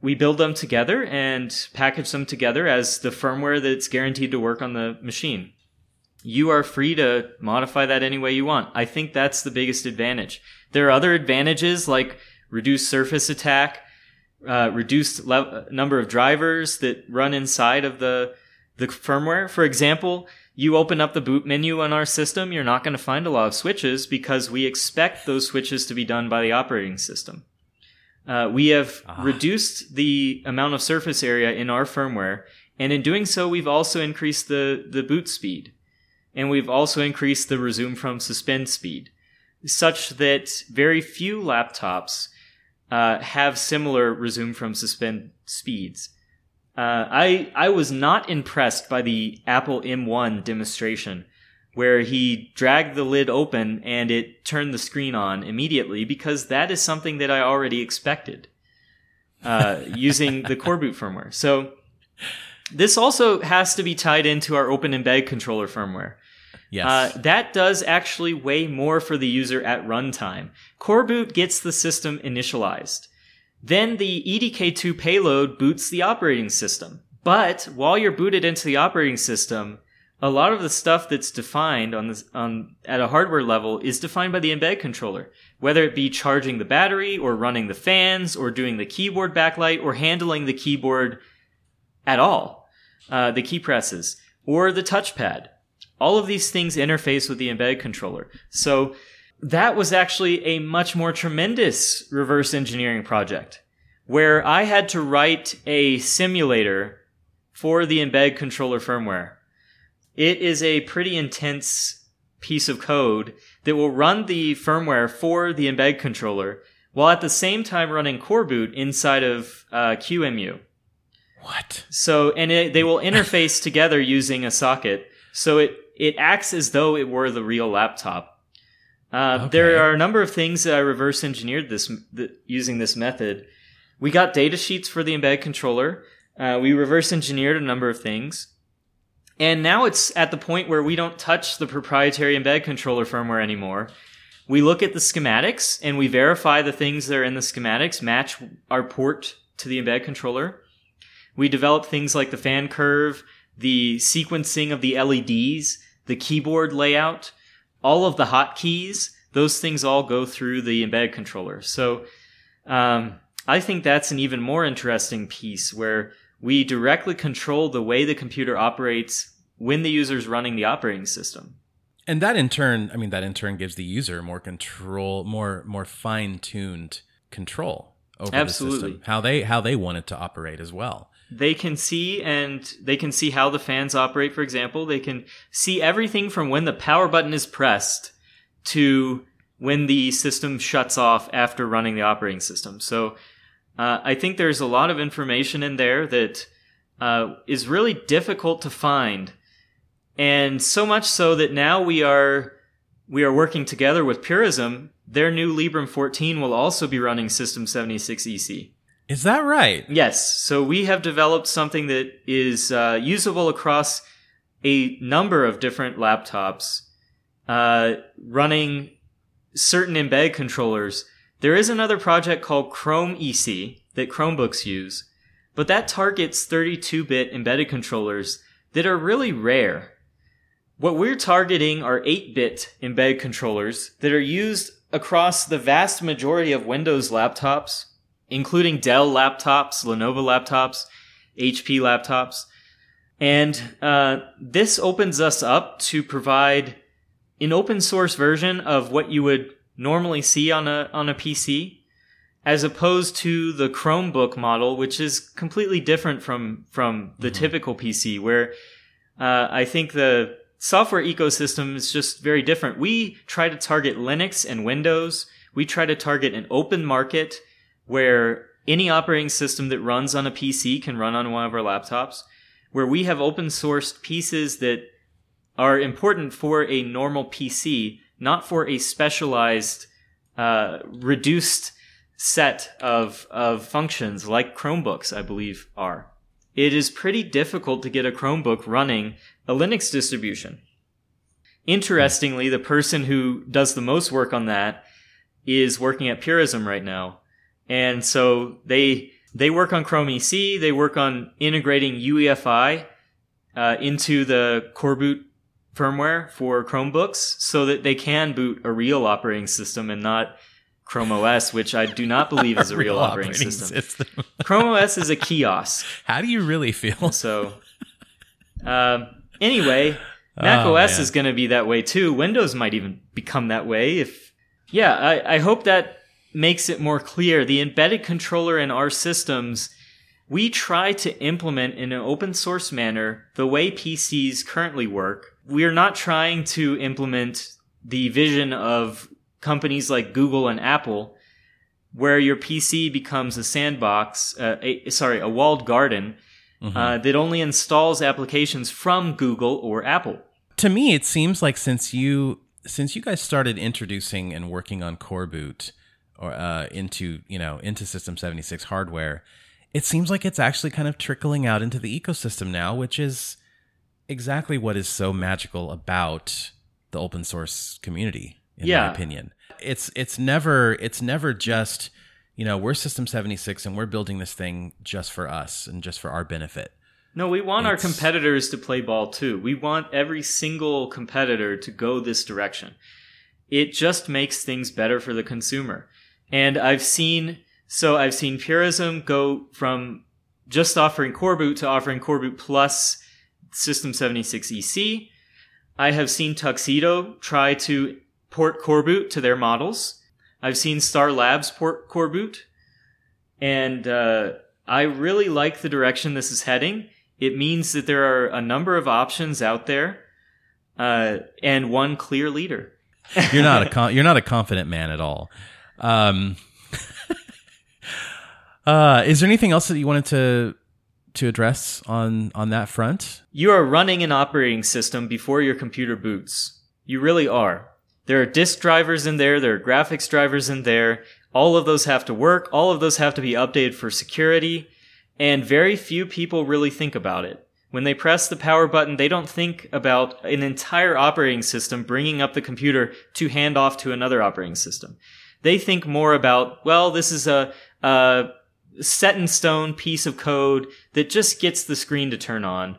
We build them together and package them together as the firmware that's guaranteed to work on the machine. You are free to modify that any way you want. I think that's the biggest advantage. There are other advantages like reduced surface attack, uh, reduced le- number of drivers that run inside of the the firmware. For example, you open up the boot menu on our system, you're not going to find a lot of switches because we expect those switches to be done by the operating system. Uh, we have reduced the amount of surface area in our firmware, and in doing so, we've also increased the, the boot speed. And we've also increased the resume from suspend speed, such that very few laptops uh, have similar resume from suspend speeds. Uh, I I was not impressed by the Apple M1 demonstration, where he dragged the lid open and it turned the screen on immediately because that is something that I already expected uh, using the coreboot firmware. So this also has to be tied into our Open Embed controller firmware. Yes. Uh, that does actually weigh more for the user at runtime. coreboot gets the system initialized. Then the E EDK2 payload boots the operating system. But while you're booted into the operating system, a lot of the stuff that's defined on this on at a hardware level is defined by the embed controller, whether it be charging the battery or running the fans or doing the keyboard backlight or handling the keyboard at all, uh, the key presses or the touchpad. All of these things interface with the embed controller. So that was actually a much more tremendous reverse engineering project where I had to write a simulator for the embed controller firmware. It is a pretty intense piece of code that will run the firmware for the embed controller while at the same time running coreboot inside of uh, QEMU. what? So, and it, they will interface together using a socket. So it, it acts as though it were the real laptop. Uh, Okay. There are a number of things that I reverse engineered this th- using this method. We got data sheets for the embed controller. Uh, we reverse engineered a number of things. And now it's at the point where we don't touch the proprietary embed controller firmware anymore. We look at the schematics and we verify the things that are in the schematics match our port to the embed controller. We develop things like the fan curve, the sequencing of the LEDs, the keyboard layout, all of the hotkeys. Those things all go through the embed controller. So um, I think that's an even more interesting piece where we directly control the way the computer operates when the user is running the operating system. And that in turn, I mean, that in turn gives the user more control, more more fine tuned control over Absolutely. the system, how they how they want it to operate as well. They can see and they can see how the fans operate. For example, they can see everything from when the power button is pressed to when the system shuts off after running the operating system. So uh, I think there's a lot of information in there that uh, is really difficult to find, and so much so that now we are we are working together with Purism. Their new Librem 14 will also be running System 76 EC. Is that right? Yes. So we have developed something that is uh, usable across a number of different laptops, uh, running certain embed controllers. There is another project called Chrome EC that Chromebooks use, but that targets 32 bit embedded controllers that are really rare. What we're targeting are 8 bit embedded controllers that are used across the vast majority of Windows laptops, including Dell laptops, Lenovo laptops, HP laptops. And uh, this opens us up to provide an open source version of what you would normally see on a on a PC, as opposed to the Chromebook model, which is completely different from from the typical PC, where uh, I think the software ecosystem is just very different. We try to target Linux and Windows. We try to target an open market where any operating system that runs on a PC can run on one of our laptops, where we have open sourced pieces that are important for a normal PC, not for a specialized, uh, reduced set of, of functions like Chromebooks, I believe are. It is pretty difficult to get a Chromebook running a Linux distribution. Interestingly, the person who does the most work on that is working at Purism right now. And so they, they work on Chrome EC, they work on integrating UEFI, uh, into the coreboot firmware for Chromebooks so that they can boot a real operating system and not Chrome OS, which I do not believe is a real, operating, system. system. Chrome OS is a kiosk. How do you really feel? So, um, anyway, Mac Oh, OS man. is going to be that way too. Windows might even become that way. If yeah, I, I hope that makes it more clear. The embedded controller in our systems, we try to implement in an open source manner the way PCs currently work. We are not trying to implement the vision of companies like Google and Apple, where your PC becomes a sandbox, uh, a, sorry, a walled garden uh, that only installs applications from Google or Apple. to me it seems like since you since you guys started introducing and working on coreboot or uh, into you know into system 76 hardware it seems like it's actually kind of trickling out into the ecosystem now which is exactly what is so magical about the open source community in my opinion it's it's never it's never just you know we're system 76 and we're building this thing just for us and just for our benefit No, we want our competitors to play ball too. We want every single competitor to go this direction. It just makes things better for the consumer. And I've seen, so I've seen Purism go from just offering coreboot to offering coreboot plus System 76 EC. I have seen Tuxedo try to port coreboot to their models. I've seen Star Labs port coreboot. And uh, I really like the direction this is heading. It means that there are a number of options out there uh, and one clear leader. you're not a con- you're not a confident man at all. Um, uh, is there anything else that you wanted to to address on on that front? You are running an operating system before your computer boots. You really are. There are disk drivers in there, there are graphics drivers in there. All of those have to work, all of those have to be updated for security, and very few people really think about it. When they press the power button, they don't think about an entire operating system bringing up the computer to hand off to another operating system. They think more about, well, this is a, a set in stone piece of code that just gets the screen to turn on,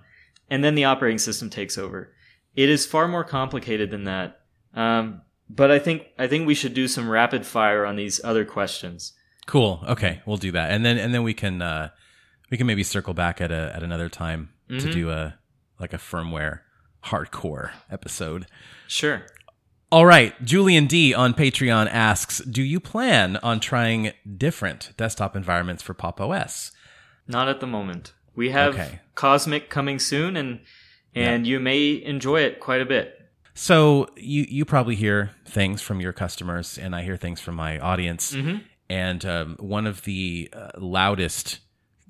and then the operating system takes over. It is far more complicated than that. Um, but I think I think we should do some rapid fire on these other questions. Cool. Okay, we'll do that, and then and then we can uh, we can maybe circle back at a at another time to Mhm. do a like a firmware hardcore episode. Sure. All right, Julian D on Patreon asks, "Do you plan on trying different desktop environments for Pop OS?" Not at the moment. We have Okay. Cosmic coming soon, and and you may enjoy it quite a bit. So you you probably hear things from your customers, and I hear things from my audience. Mhm. And um, one of the uh, loudest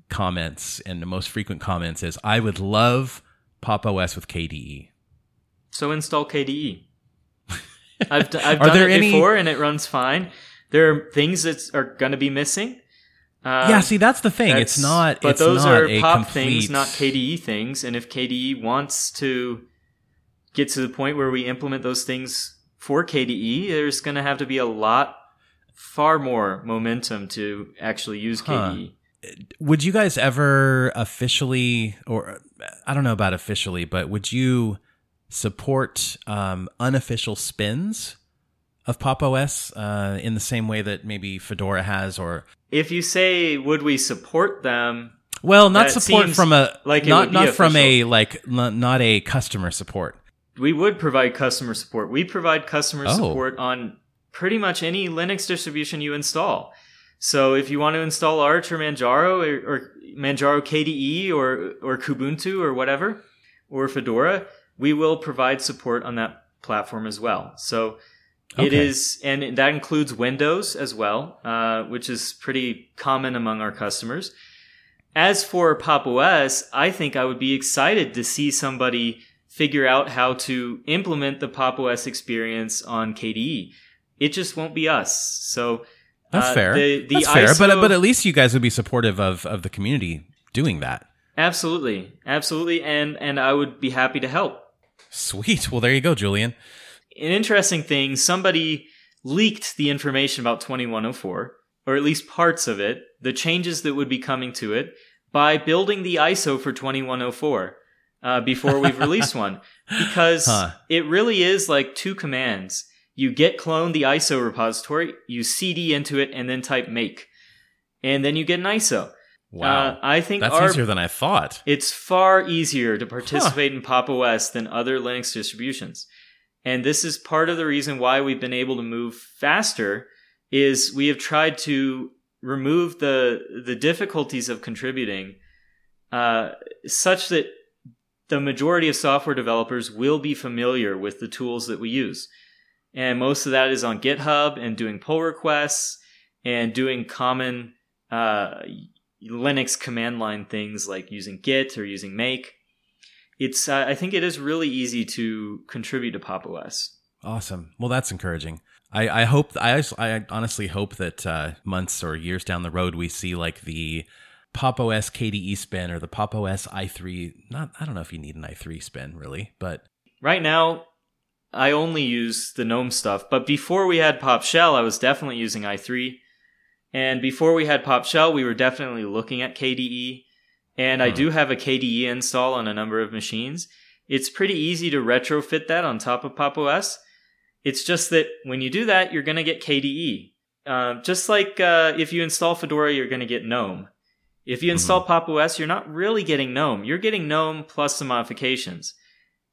comments and the most frequent comments is, "I would love Pop OS with E." KDE." So install KDE. I've, d- I've done it any- before, and it runs fine. There are things that are going to be missing. Um, yeah, see, that's the thing. It's not. But it's those not are pop complete, things, not KDE things. And if KDE wants to get to the point where we implement those things for KDE, there's going to have to be a lot, far more momentum to actually use. Huh. KDE. Would you guys ever officially, or I don't know about officially, but would you support um, unofficial spins of Pop OS uh, in the same way that maybe Fedora has, or If you say, would we support them? well, not support from a like not not from a like not, not a customer support. We would provide customer support. We provide customer Oh. support on pretty much any Linux distribution you install. So if you want to install Arch or Manjaro or, or Manjaro KDE or or Kubuntu or whatever or Fedora, we will provide support on that platform as well. So it Okay. is, and that includes Windows as well, uh, which is pretty common among our customers. As for Pop OS, I think I would be excited to see somebody figure out how to implement the Pop OS experience on KDE. It just won't be us. So That's uh, fair. The, the That's fair, but but at least you guys would be supportive of of the community doing that. absolutely, absolutely, and and I would be happy to help. Sweet. Well, there you go, Julian. an interesting thing somebody leaked the information about 2104 or at least parts of it the changes that would be coming to it by building the iso for 2104 uh, before we've released one because Huh. it really is like two commands you git clone the iso repository you cd into it and then type make and then you get an iso Wow, uh, i think that's our easier than I thought. it's far easier to participate in Pop OS than other Linux distributions. And this is part of the reason why we've been able to move faster is we have tried to remove the the difficulties of contributing uh, such that the majority of software developers will be familiar with the tools that we use. And most of that is on GitHub and doing pull requests and doing common uh, Linux command line things like using Git or using Make. It's uh, I think it is really easy to contribute to Pop OS. Awesome. Well, that's encouraging. I, I hope I, I honestly hope that uh, months or years down the road we see like the Pop OS KDE spin or the Pop OS i3. Not I don't know if you need an i3 spin really, but Right now, I only use the GNOME stuff, but before we had Pop Shell, I was definitely using i3. And before we had Pop Shell, we were definitely looking at KDE. And I Hmm. do have a KDE install on a number of machines. It's pretty easy to retrofit that on top of Pop OS. It's just that when you do that, you're going to get KDE. Uh, just like uh, if you install Fedora, you're going to get GNOME. If you install Pop OS, you're not really getting GNOME. You're getting GNOME plus some modifications.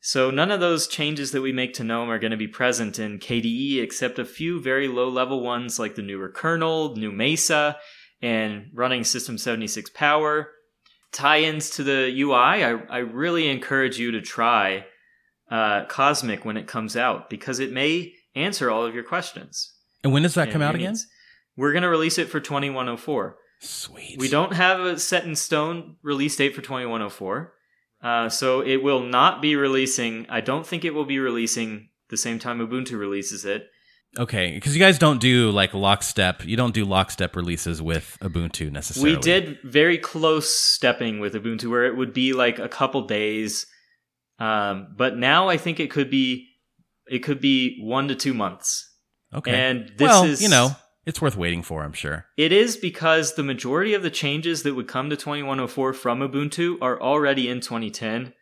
So none of those changes that we make to GNOME are going to be present in KDE except a few very low level ones like the newer kernel, new Mesa, and running System 76 Power. Tie-ins to the UI, I, I really encourage you to try uh, Cosmic when it comes out because it may answer all of your questions. and when does that and come out again? needs. We're going to release it for 2104. Sweet. We don't have a set in stone release date for 2104. Uh, so it will not be releasing. I don't think it will be releasing the same time Ubuntu releases it. Okay, because you guys don't do like lockstep. You don't do lockstep releases with Ubuntu necessarily. We did very close stepping with Ubuntu where it would be like a couple days. Um, but now I think it could be, it could be one to two months. Okay. And this well, is, you know, It's worth waiting for, I'm sure. It is because the majority of the changes that would come to 2104 from Ubuntu are already in 2010.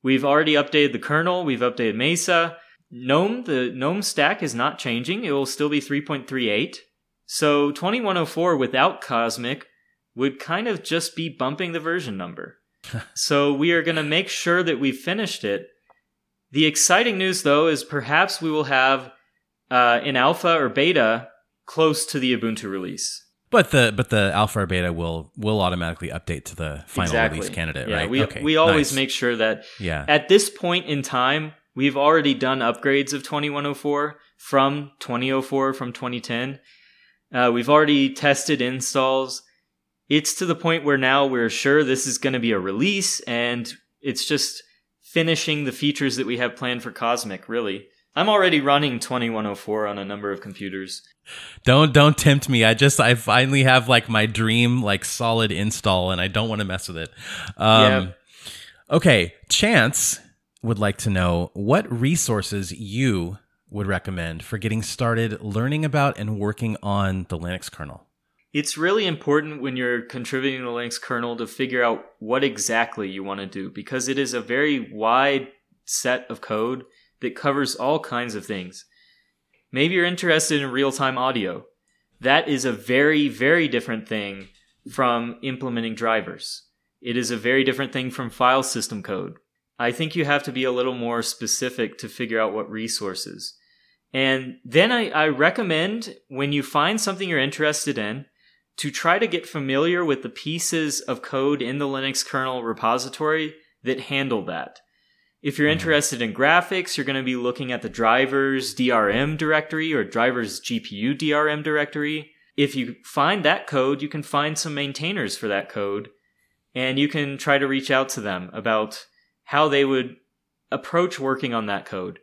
We've already updated the kernel, we've updated Mesa. GNOME, the GNOME stack is not changing. It will still be 3.38. So 2104 without Cosmic would kind of just be bumping the version number. so we are going to make sure that we've finished it. The exciting news, though, is perhaps we will have uh, an alpha or beta close to the Ubuntu release. But the but the alpha or beta will will automatically update to the final exactly. release candidate, yeah, right? We, okay, we always nice. make sure that yeah. at this point in time, we've already done upgrades of 2104 from 2004 from 2010. Uh, we've already tested installs. It's to the point where now we're sure this is going to be a release, and it's just finishing the features that we have planned for Cosmic, really. I'm already running 2104 on a number of computers. Don't don't tempt me. I just I finally have like my dream like solid install and I don't want to mess with it. Um Yeah. okay, Chance would like to know what resources you would recommend for getting started learning about and working on the Linux kernel. It's really important when you're contributing to the Linux kernel to figure out what exactly you want to do because it is a very wide set of code that covers all kinds of things. Maybe you're interested in real time audio. That is a very, very different thing from implementing drivers. It is a very different thing from file system code. I think you have to be a little more specific to figure out what resources. And then I, I recommend when you find something you're interested in, to try to get familiar with the pieces of code in the Linux kernel repository that handle that. If you're interested in graphics, you're going to be looking at the drivers DRM directory or drivers GPU DRM directory. If you find that code, you can find some maintainers for that code and you can try to reach out to them about how they would approach working on that code.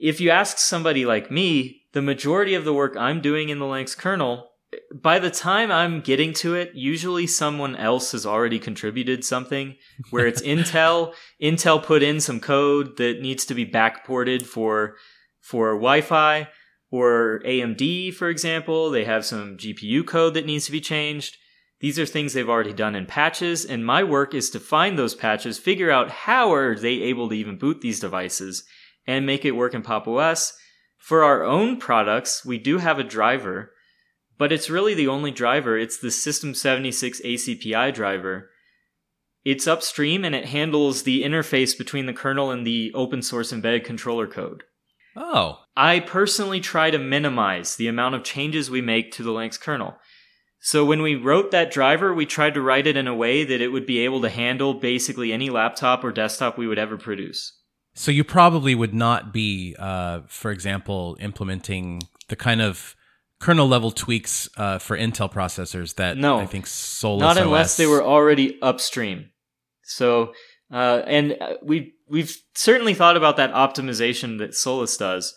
If you ask somebody like me, the majority of the work I'm doing in the Linux kernel by the time I'm getting to it, usually someone else has already contributed something where it's Intel. Intel put in some code that needs to be backported for for Wi-Fi or AMD, for example. They have some GPU code that needs to be changed. These are things they've already done in patches, and my work is to find those patches, figure out how are they able to even boot these devices, and make it work in Pop OS. For our own products, we do have a driver but it's really the only driver. It's the System 76 ACPI driver. It's upstream and it handles the interface between the kernel and the open source embedded controller code. Oh, I personally try to minimize the amount of changes we make to the Linux kernel. So when we wrote that driver, we tried to write it in a way that it would be able to handle basically any laptop or desktop we would ever produce. so you probably would not be, uh, for example, implementing the kind of kernel level tweaks uh, for Intel processors that No. I think Solus Not unless OS they were already upstream. So, uh, and uh, we we've certainly thought about that optimization that Solus does.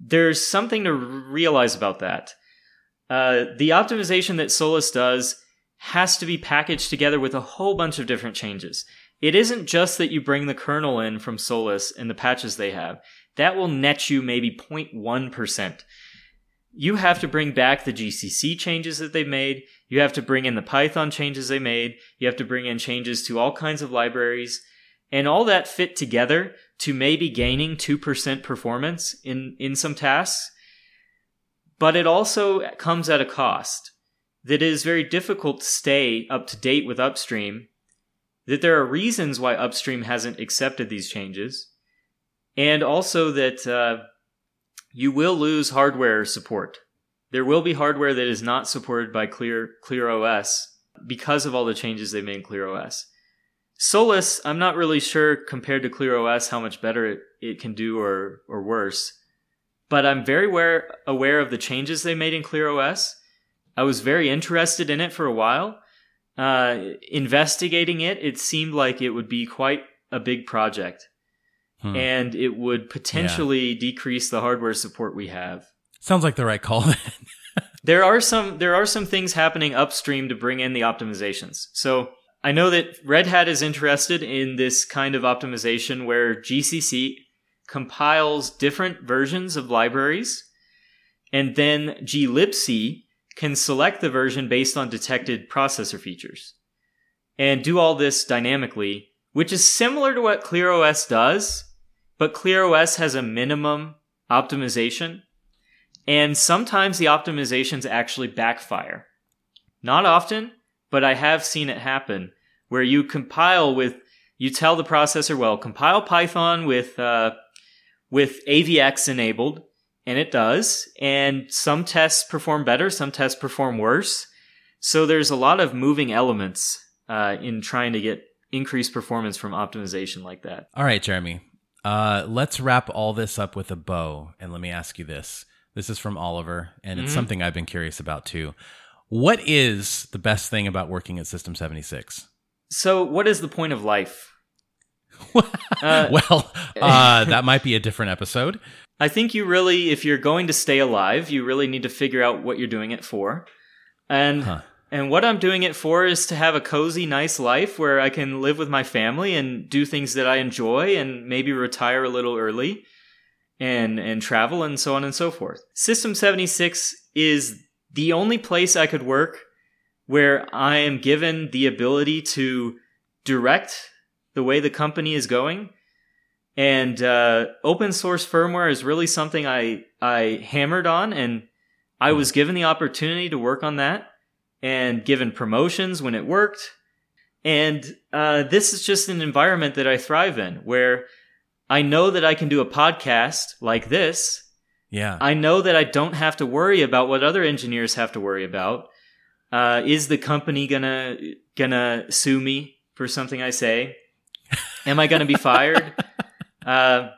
There's something to realize about that. Uh, the optimization that Solus does has to be packaged together with a whole bunch of different changes. It isn't just that you bring the kernel in from Solus and the patches they have. That will net you maybe 0.1% you have to bring back the GCC changes that they've made. You have to bring in the Python changes they made. You have to bring in changes to all kinds of libraries. And all that fit together to maybe gaining 2% performance in, in some tasks. But it also comes at a cost that it is very difficult to stay up to date with upstream. That there are reasons why upstream hasn't accepted these changes. And also that, uh, you will lose hardware support. There will be hardware that is not supported by Clear Clear OS because of all the changes they made in Clear OS. Solus, I'm not really sure compared to Clear OS how much better it, it can do or or worse. But I'm very aware aware of the changes they made in Clear OS. I was very interested in it for a while. Uh, investigating it, it seemed like it would be quite a big project Hmm. and it would potentially decrease the hardware support we have. Sounds like the right call. then. There are some there are some things happening upstream to bring in the optimizations. So I know that Red Hat is interested in this kind of optimization where GCC compiles different versions of libraries and then glibc can select the version based on detected processor features and do all this dynamically, which is similar to what ClearOS does, but ClearOS has a minimum optimization. And sometimes the optimizations actually backfire. Not often, but I have seen it happen where you compile with, you tell the processor, well, compile Python with, uh, with AVX enabled, and it does. And some tests perform better, some tests perform worse. So there's a lot of moving elements uh, in trying to get increased performance from optimization like that. All right, Jeremy. Uh, let's wrap all this up with a bow. And let me ask you this. This is from Oliver, and it's Mhm. something I've been curious about too. What is the best thing about working at System 76? So, what is the point of life? Uh, well, uh, that might be a different episode. I think you really, if you're going to stay alive, you really need to figure out what you're doing it for. And Huh. And what I'm doing it for is to have a cozy, nice life where I can live with my family and do things that I enjoy and maybe retire a little early and and travel and so on and so forth. System 76 is the only place I could work where I am given the ability to direct the way the company is going and uh, open source firmware is really something I I hammered on, and I was given the opportunity to work on that, and given promotions when it worked. And uh, this is just an environment that I thrive in, where I know that I can do a podcast like this. Yeah. I know that I don't have to worry about what other engineers have to worry about. Uh, is the company gonna gonna sue me for something I say? Am I gonna be fired? Uh,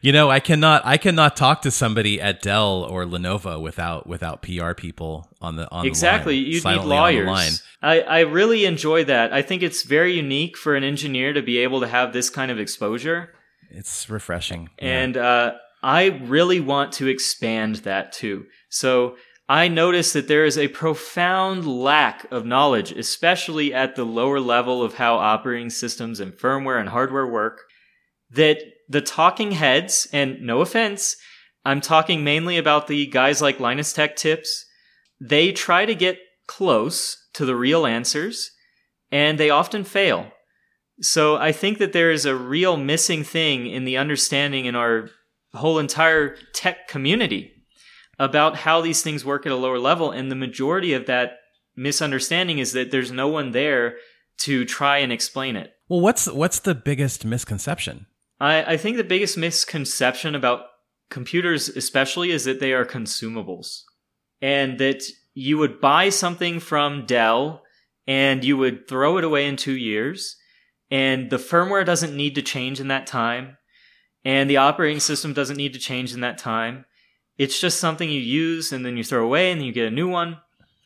you know, I cannot I cannot talk to somebody at Dell or Lenovo without without PR people on the on exactly, the line, you need lawyers. I, I really enjoy that. I think it's very unique for an engineer to be able to have this kind of exposure. It's refreshing. Yeah. And uh, I really want to expand that too. So I notice that there is a profound lack of knowledge, especially at the lower level of how operating systems and firmware and hardware work, that the talking heads, and no offense, I'm talking mainly about the guys like Linus Tech Tips, they try to get close to the real answers, and they often fail. So I think that there is a real missing thing in the understanding in our whole entire tech community about how these things work at a lower level. And the majority of that misunderstanding is that there's no one there to try and explain it. well, what's what's the biggest misconception? I, I think the biggest misconception about computers, especially, is that they are consumables. And that you would buy something from Dell and you would throw it away in two years, and the firmware doesn't need to change in that time, and the operating system doesn't need to change in that time. It's just something you use and then you throw away and then you get a new one.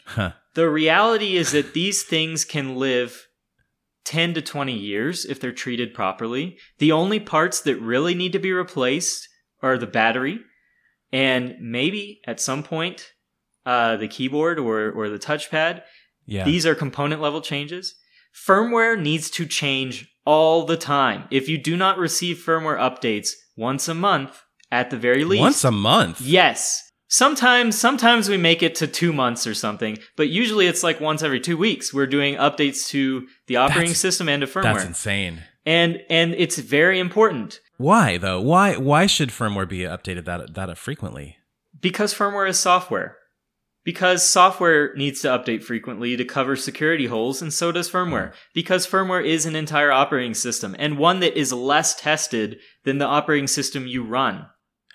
Huh. The reality is that these things can live 10 to 20 years if they're treated properly. The only parts that really need to be replaced are the battery and maybe at some point uh, the keyboard or, or the touchpad. Yeah. These are component level changes. Firmware needs to change all the time. If you do not receive firmware updates once a month, at the very least, Once a month. Yes. Sometimes sometimes we make it to 2 months or something, but usually it's like once every 2 weeks we're doing updates to the operating That's- system and to firmware. That's insane. And and it's very important Why though? Why why should firmware be updated that that frequently? because firmware is software. Because software needs to update frequently to cover security holes, and so does firmware. Oh. Because firmware is an entire operating system, and one that is less tested than the operating system you run.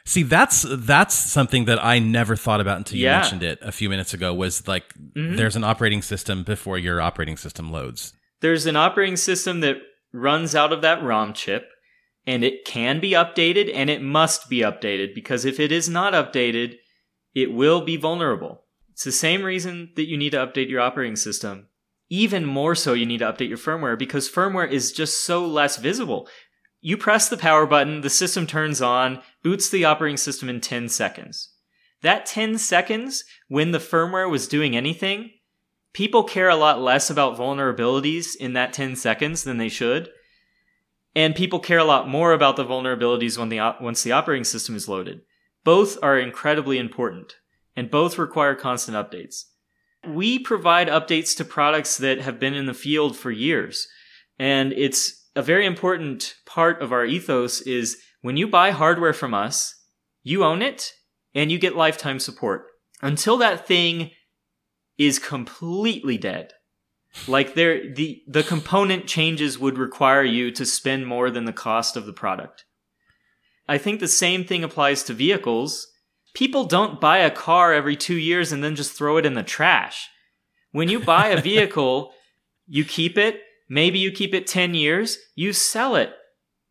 See, that's that's something that I never thought about until you Yeah. mentioned it a few minutes ago. Was like Mhm. there's an operating system before your operating system loads. there's an operating system that runs out of that ROM chip, and it can be updated and it must be updated because if it is not updated, it will be vulnerable. It's the same reason that you need to update your operating system. Even more so, you need to update your firmware because firmware is just so less visible. You press the power button, the system turns on, boots the operating system in 10 seconds. That 10 seconds, when the firmware was doing anything, people care a lot less about vulnerabilities in that 10 seconds than they should. And people care a lot more about the vulnerabilities when the once the operating system is loaded. Both are incredibly important. and both require constant updates. We provide updates to products that have been in the field for years, and it's a very important part of our ethos is when you buy hardware from us, you own it and you get lifetime support until that thing is completely dead. Like there, the, the component changes would require you to spend more than the cost of the product. I think the same thing applies to vehicles. People don't buy a car every two years and then just throw it in the trash. When you buy a vehicle, you keep it. Maybe you keep it 10 years. You sell it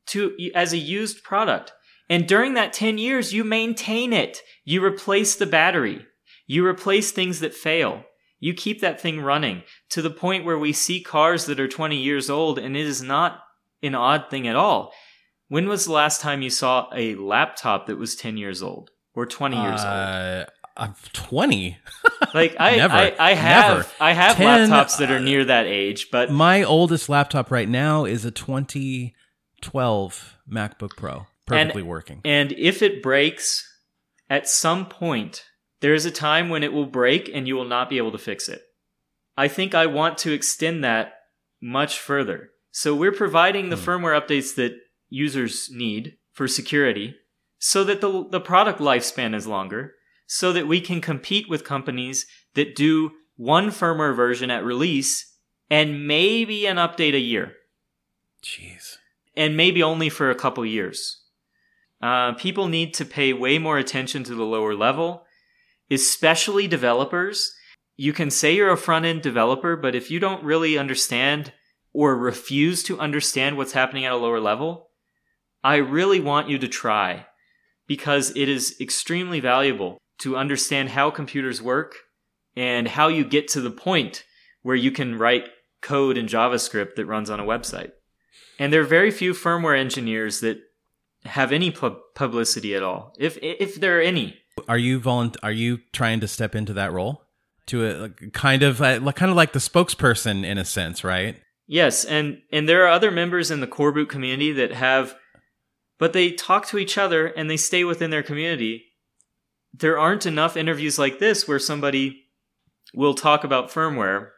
to, as a used product. And during that 10 years, you maintain it. You replace the battery. You replace things that fail. You keep that thing running to the point where we see cars that are 20 years old and it is not an odd thing at all. When was the last time you saw a laptop that was 10 years old or 20 years uh, old? I'm 20. like I, Never. I, I have, Never. I have 10, laptops that are near that age, but My oldest laptop right now is a 2012 MacBook Pro, perfectly working. And if it breaks at some point, there is a time when it will break and you will not be able to fix it. I think I want to extend that much further. So we're providing the Hmm. firmware updates that users need for security so that the, the product lifespan is longer, so that we can compete with companies that do one firmware version at release and maybe an update a year Jeez. and maybe only for a couple years. Uh, people need to pay way more attention to the lower level, especially developers. You can say you're a front end developer, but if you don't really understand or refuse to understand what's happening at a lower level, I really want you to try because it is extremely valuable to understand how computers work and how you get to the point where you can write code in JavaScript that runs on a website. And there are very few firmware engineers that have any pub- publicity at all, if if there are any. Are you volunt- Are you trying to step into that role? To a like, kind of uh, like kind of like the spokesperson in a sense, right? Yes, and and there are other members in the coreboot community that have, but they talk to each other and they stay within their community. There aren't enough interviews like this where somebody will talk about firmware.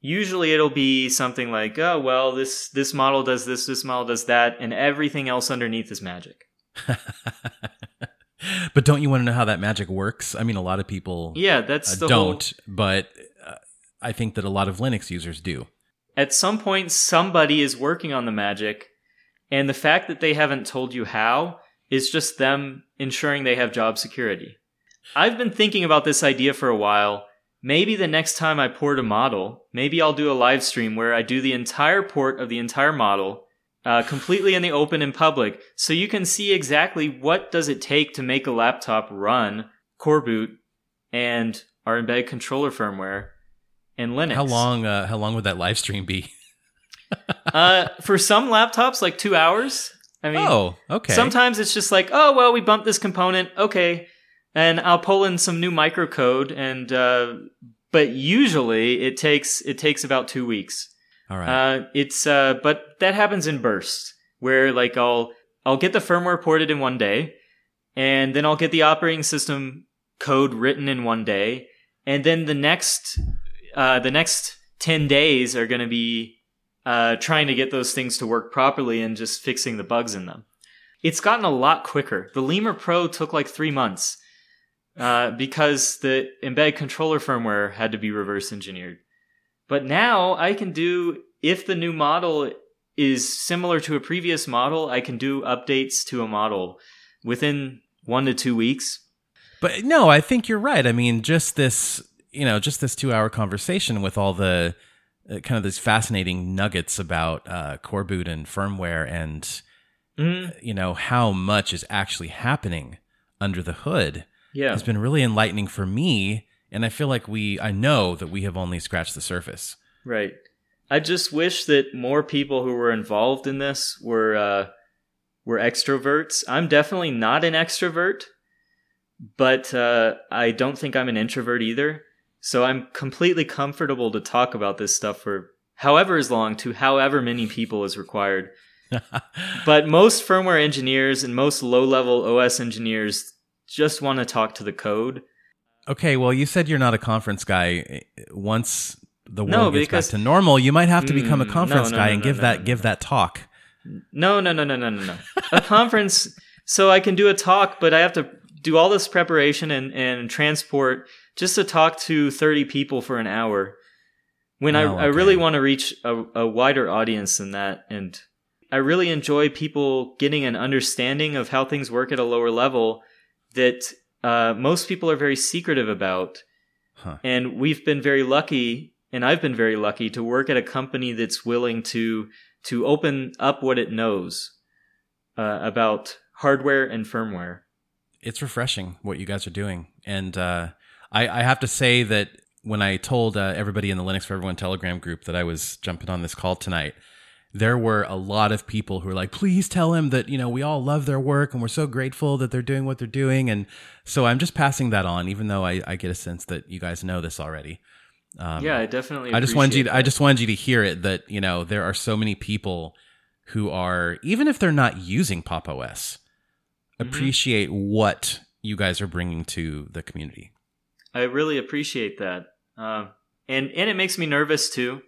Usually it'll be something like, "Oh, well, this this model does this, this model does that, and everything else underneath is magic." but don't you want to know how that magic works? I mean, a lot of people Yeah, that's uh, don't, but uh, I think that a lot of Linux users do. at some point somebody is working on the magic and the fact that they haven't told you how is just them ensuring they have job security i've been thinking about this idea for a while maybe the next time i port a model maybe i'll do a live stream where i do the entire port of the entire model uh, completely in the open in public so you can see exactly what does it take to make a laptop run coreboot and our embedded controller firmware and linux How long? Uh, how long would that live stream be? uh, for some laptops, like two hours. I mean, oh, okay. sometimes it's just like, oh well, we bumped this component, okay, and I'll pull in some new microcode, and uh, but usually it takes it takes about two weeks. All right. Uh, it's uh, but that happens in bursts where like I'll I'll get the firmware ported in one day, and then I'll get the operating system code written in one day, and then the next uh, the next ten days are going to be uh, trying to get those things to work properly and just fixing the bugs in them. It's gotten a lot quicker. The Lemur Pro took like three months uh, because the embedded controller firmware had to be reverse engineered. But now I can do, if the new model is similar to a previous model, I can do updates to a model within one to two weeks. But no, I think you're right. I mean, just this, you know, just this two hour conversation with all the kind of these fascinating nuggets about uh, coreboot and firmware and, Mm, you know, how much is actually happening under the hood yeah. has been really enlightening for me. And I feel like we, I know that we have only scratched the surface. Right. I just wish that more people who were involved in this were uh, were extroverts. I'm definitely not an extrovert, but uh, I don't think I'm an introvert either. So I'm completely comfortable to talk about this stuff for however is long to however many people is required. But most firmware engineers and most low level OS engineers just want to talk to the code. Okay, well, you said you're not a conference guy. Once the world No, gets because- back to normal, you might have to become a Mm, no, conference no, guy no, and no, give that give that talk. No, no, no, no, no, no, no. a conference, so I can do a talk, but I have to do all this preparation and, and transport just to talk to 30 people for an hour. When Oh, I, I really want to reach a, a wider audience than that. And I really enjoy people getting an understanding of how things work at a lower level that uh, most people are very secretive about. Huh. And we've been very lucky, and I've been very lucky to work at a company that's willing to to open up what it knows uh, about hardware and firmware. It's refreshing what you guys are doing, and uh, I, I have to say that when I told uh, everybody in the Linux for Everyone Telegram group that I was jumping on this call tonight, there were a lot of people who were like, "Please tell him that you know we all love their work and we're so grateful that they're doing what they're doing." And so I'm just passing that on, even though I, I get a sense that you guys know this already. Um, yeah, I definitely. I just wanted you. To, I just wanted you to hear it that you know there are so many people who are even if they're not using Pop OS, Mhm. appreciate what you guys are bringing to the community. I really appreciate that, um, and and it makes me nervous too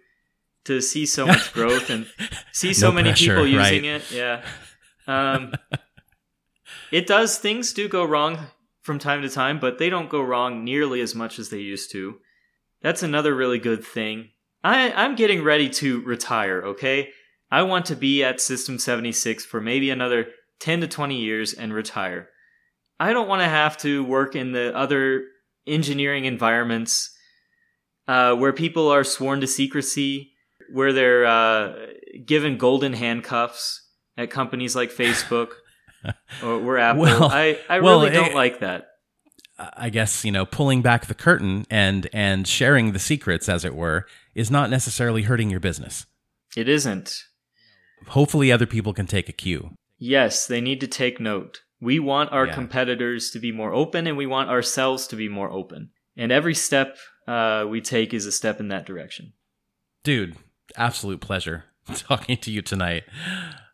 to see so much growth and see so No many pressure, people using right? it. Yeah, um, it does. Things do go wrong from time to time, but they don't go wrong nearly as much as they used to. That's another really good thing. I, I'm getting ready to retire. Okay, I want to be at System 76 for maybe another 10 to 20 years and retire. I don't want to have to work in the other engineering environments uh, where people are sworn to secrecy, where they're uh, given golden handcuffs at companies like Facebook or where Apple. Well- I, I well, really don't eh, like that. I guess you know pulling back the curtain and and sharing the secrets, as it were, is not necessarily hurting your business. It isn't. Hopefully, other people can take a cue. Yes, they need to take note. We want our Yeah. competitors to be more open and we want ourselves to be more open. And every step uh, we take is a step in that direction. Dude, absolute pleasure talking to you tonight.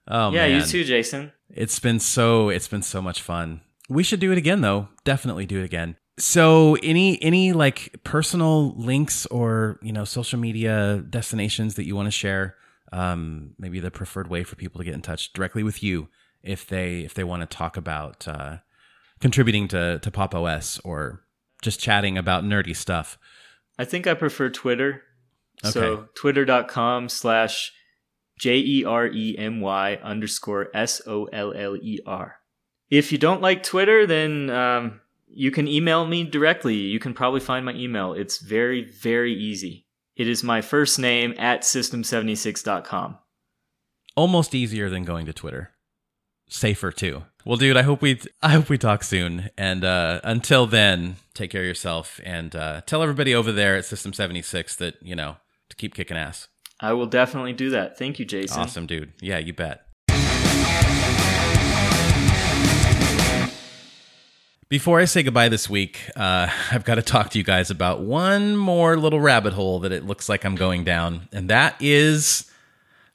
Oh yeah, man. you too, Jason. It's been so it's been so much fun. We should do it again though. Definitely do it again. So any any like personal links or, you know, social media destinations that you want to share? Um maybe the preferred way for people to get in touch directly with you if they if they want to talk about uh contributing to to Pop OS or just chatting about nerdy stuff. I think I prefer Twitter. So Okay. twitter.com slash J E R E M Y underscore S O L L E R. If you don't like Twitter, then um, you can email me directly. You can probably find my email. It's very, very easy. It is my first name at system76.com. almost easier than going to Twitter. Safer too. Well, dude, I hope we I hope we talk soon. And uh, until then, take care of yourself and uh, tell everybody over there at System Seventy Six that you know to keep kicking ass. I will definitely do that. Thank you, Jason. Awesome, dude. Yeah, you bet. Before I say goodbye this week, uh, I've got to talk to you guys about one more little rabbit hole that it looks like I'm going down, and that is,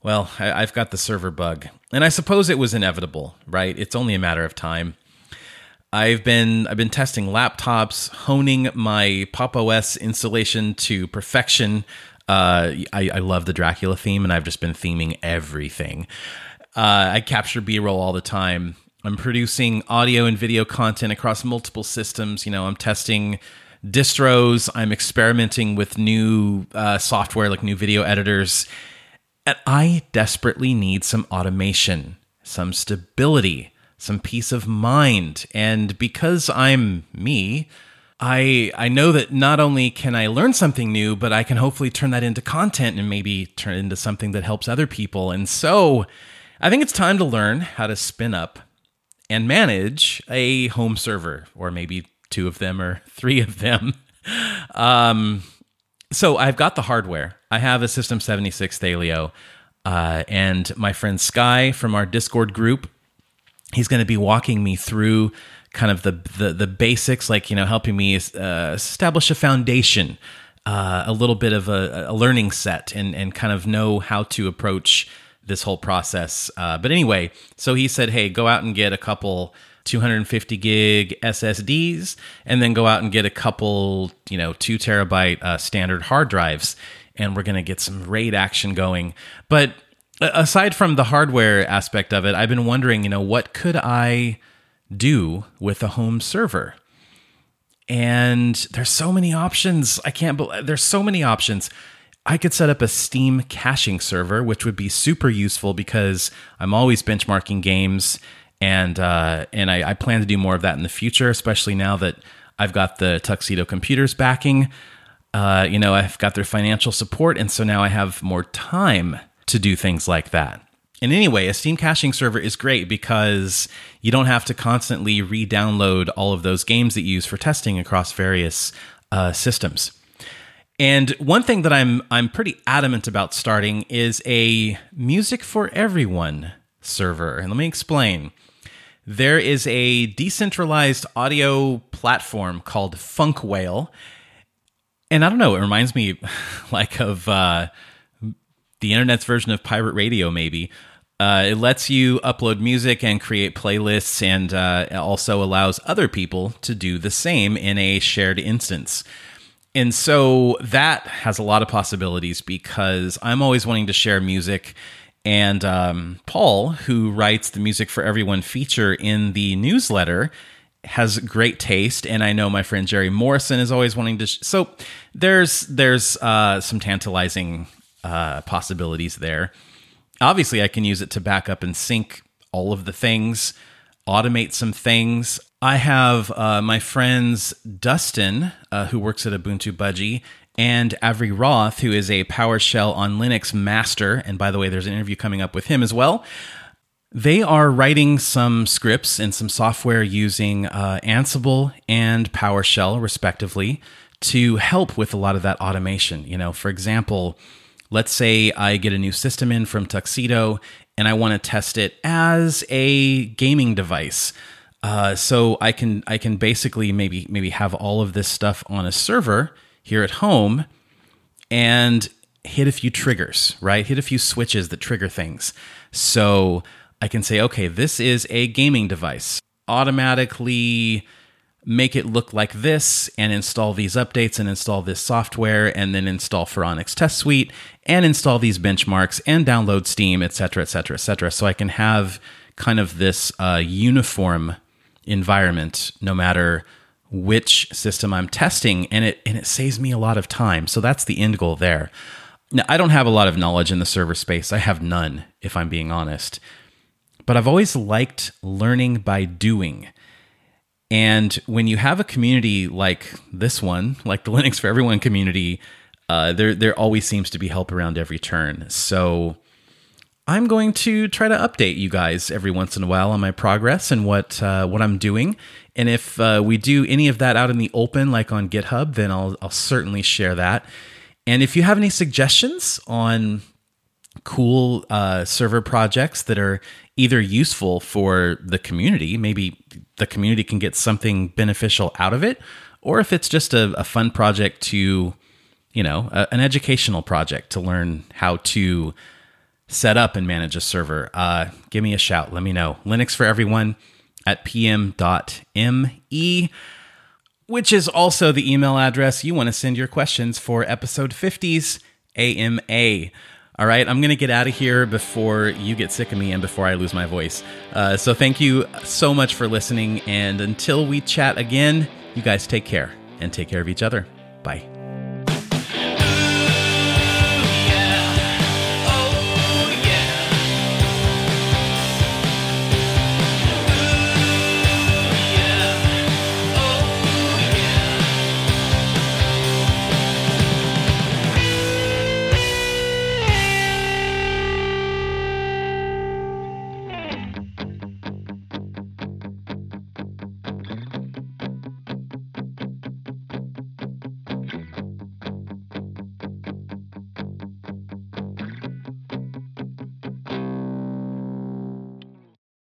well, I, I've got the server bug, and I suppose it was inevitable, right? It's only a matter of time. I've been I've been testing laptops, honing my Pop OS installation to perfection. Uh, I, I love the Dracula theme, and I've just been theming everything. Uh, I capture B roll all the time. I'm producing audio and video content across multiple systems. You know, I'm testing distros. I'm experimenting with new uh, software like new video editors. And I desperately need some automation, some stability, some peace of mind. And because I'm me, I I know that not only can I learn something new, but I can hopefully turn that into content and maybe turn it into something that helps other people. And so I think it's time to learn how to spin up and manage a home server, or maybe two of them or three of them. Um, so I've got the hardware. I have a System 76 Thelio, uh, and my friend Sky from our Discord group, he's going to be walking me through kind of the the, the basics, like you know, helping me uh, establish a foundation, uh, a little bit of a, a learning set, and and kind of know how to approach this whole process. Uh, but anyway, so he said, "Hey, go out and get a couple 250 gig SSDs, and then go out and get a couple, you know, two terabyte uh, standard hard drives, and we're going to get some RAID action going. But aside from the hardware aspect of it, I've been wondering, you know, what could I do with a home server? And there's so many options. I can't believe there's so many options. I could set up a Steam caching server, which would be super useful because I'm always benchmarking games, and uh, and I, I plan to do more of that in the future, especially now that I've got the Tuxedo Computers backing. Uh, you know, I've got their financial support, and so now I have more time to do things like that. And anyway, a Steam caching server is great because you don't have to constantly re download all of those games that you use for testing across various uh, systems. And one thing that I'm I'm pretty adamant about starting is a music for everyone server. And let me explain. There is a decentralized audio platform called Funkwhale. And I don't know, it reminds me like of uh, the internet's version of pirate radio, maybe. Uh, it lets you upload music and create playlists, and uh, also allows other people to do the same in a shared instance. And so that has a lot of possibilities because I'm always wanting to share music. And um, Paul, who writes the Music for Everyone feature in the newsletter, has great taste, and I know my friend Jerry Morrison is always wanting to. Sh- so there's there's uh, some tantalizing uh, possibilities there. Obviously, I can use it to back up and sync all of the things, automate some things. I have uh, my friends Dustin, uh, who works at Ubuntu Budgie, and Avery Roth, who is a PowerShell on Linux master. And by the way, there's an interview coming up with him as well. They are writing some scripts and some software using uh, Ansible and PowerShell, respectively, to help with a lot of that automation. You know, for example, Let's say I get a new system in from Tuxedo and I want to test it as a gaming device. Uh, so I can I can basically maybe maybe have all of this stuff on a server here at home and hit a few triggers, right? Hit a few switches that trigger things. So I can say, okay, this is a gaming device. Automatically make it look like this and install these updates and install this software and then install Phoronix Test Suite and install these benchmarks and download Steam, etc., etc., etc. So I can have kind of this uh, uniform environment no matter which system I'm testing, and it and it saves me a lot of time. So that's the end goal there. Now I don't have a lot of knowledge in the server space. I have none, if I'm being honest. But I've always liked learning by doing. And when you have a community like this one, like the Linux for Everyone community, uh, there there always seems to be help around every turn. So I'm going to try to update you guys every once in a while on my progress and what uh, what I'm doing. And if uh, we do any of that out in the open, like on GitHub, then I'll I'll certainly share that. And if you have any suggestions on cool uh, server projects that are either useful for the community, maybe the community can get something beneficial out of it, or if it's just a, a fun project to, you know, a, an educational project to learn how to set up and manage a server, uh, give me a shout. Let me know. Linux for everyone at pm.me, which is also the email address you want to send your questions for episode 50's AMA. All right, I'm going to get out of here before you get sick of me and before I lose my voice. Uh, so thank you so much for listening. And until we chat again, you guys take care and take care of each other. Bye.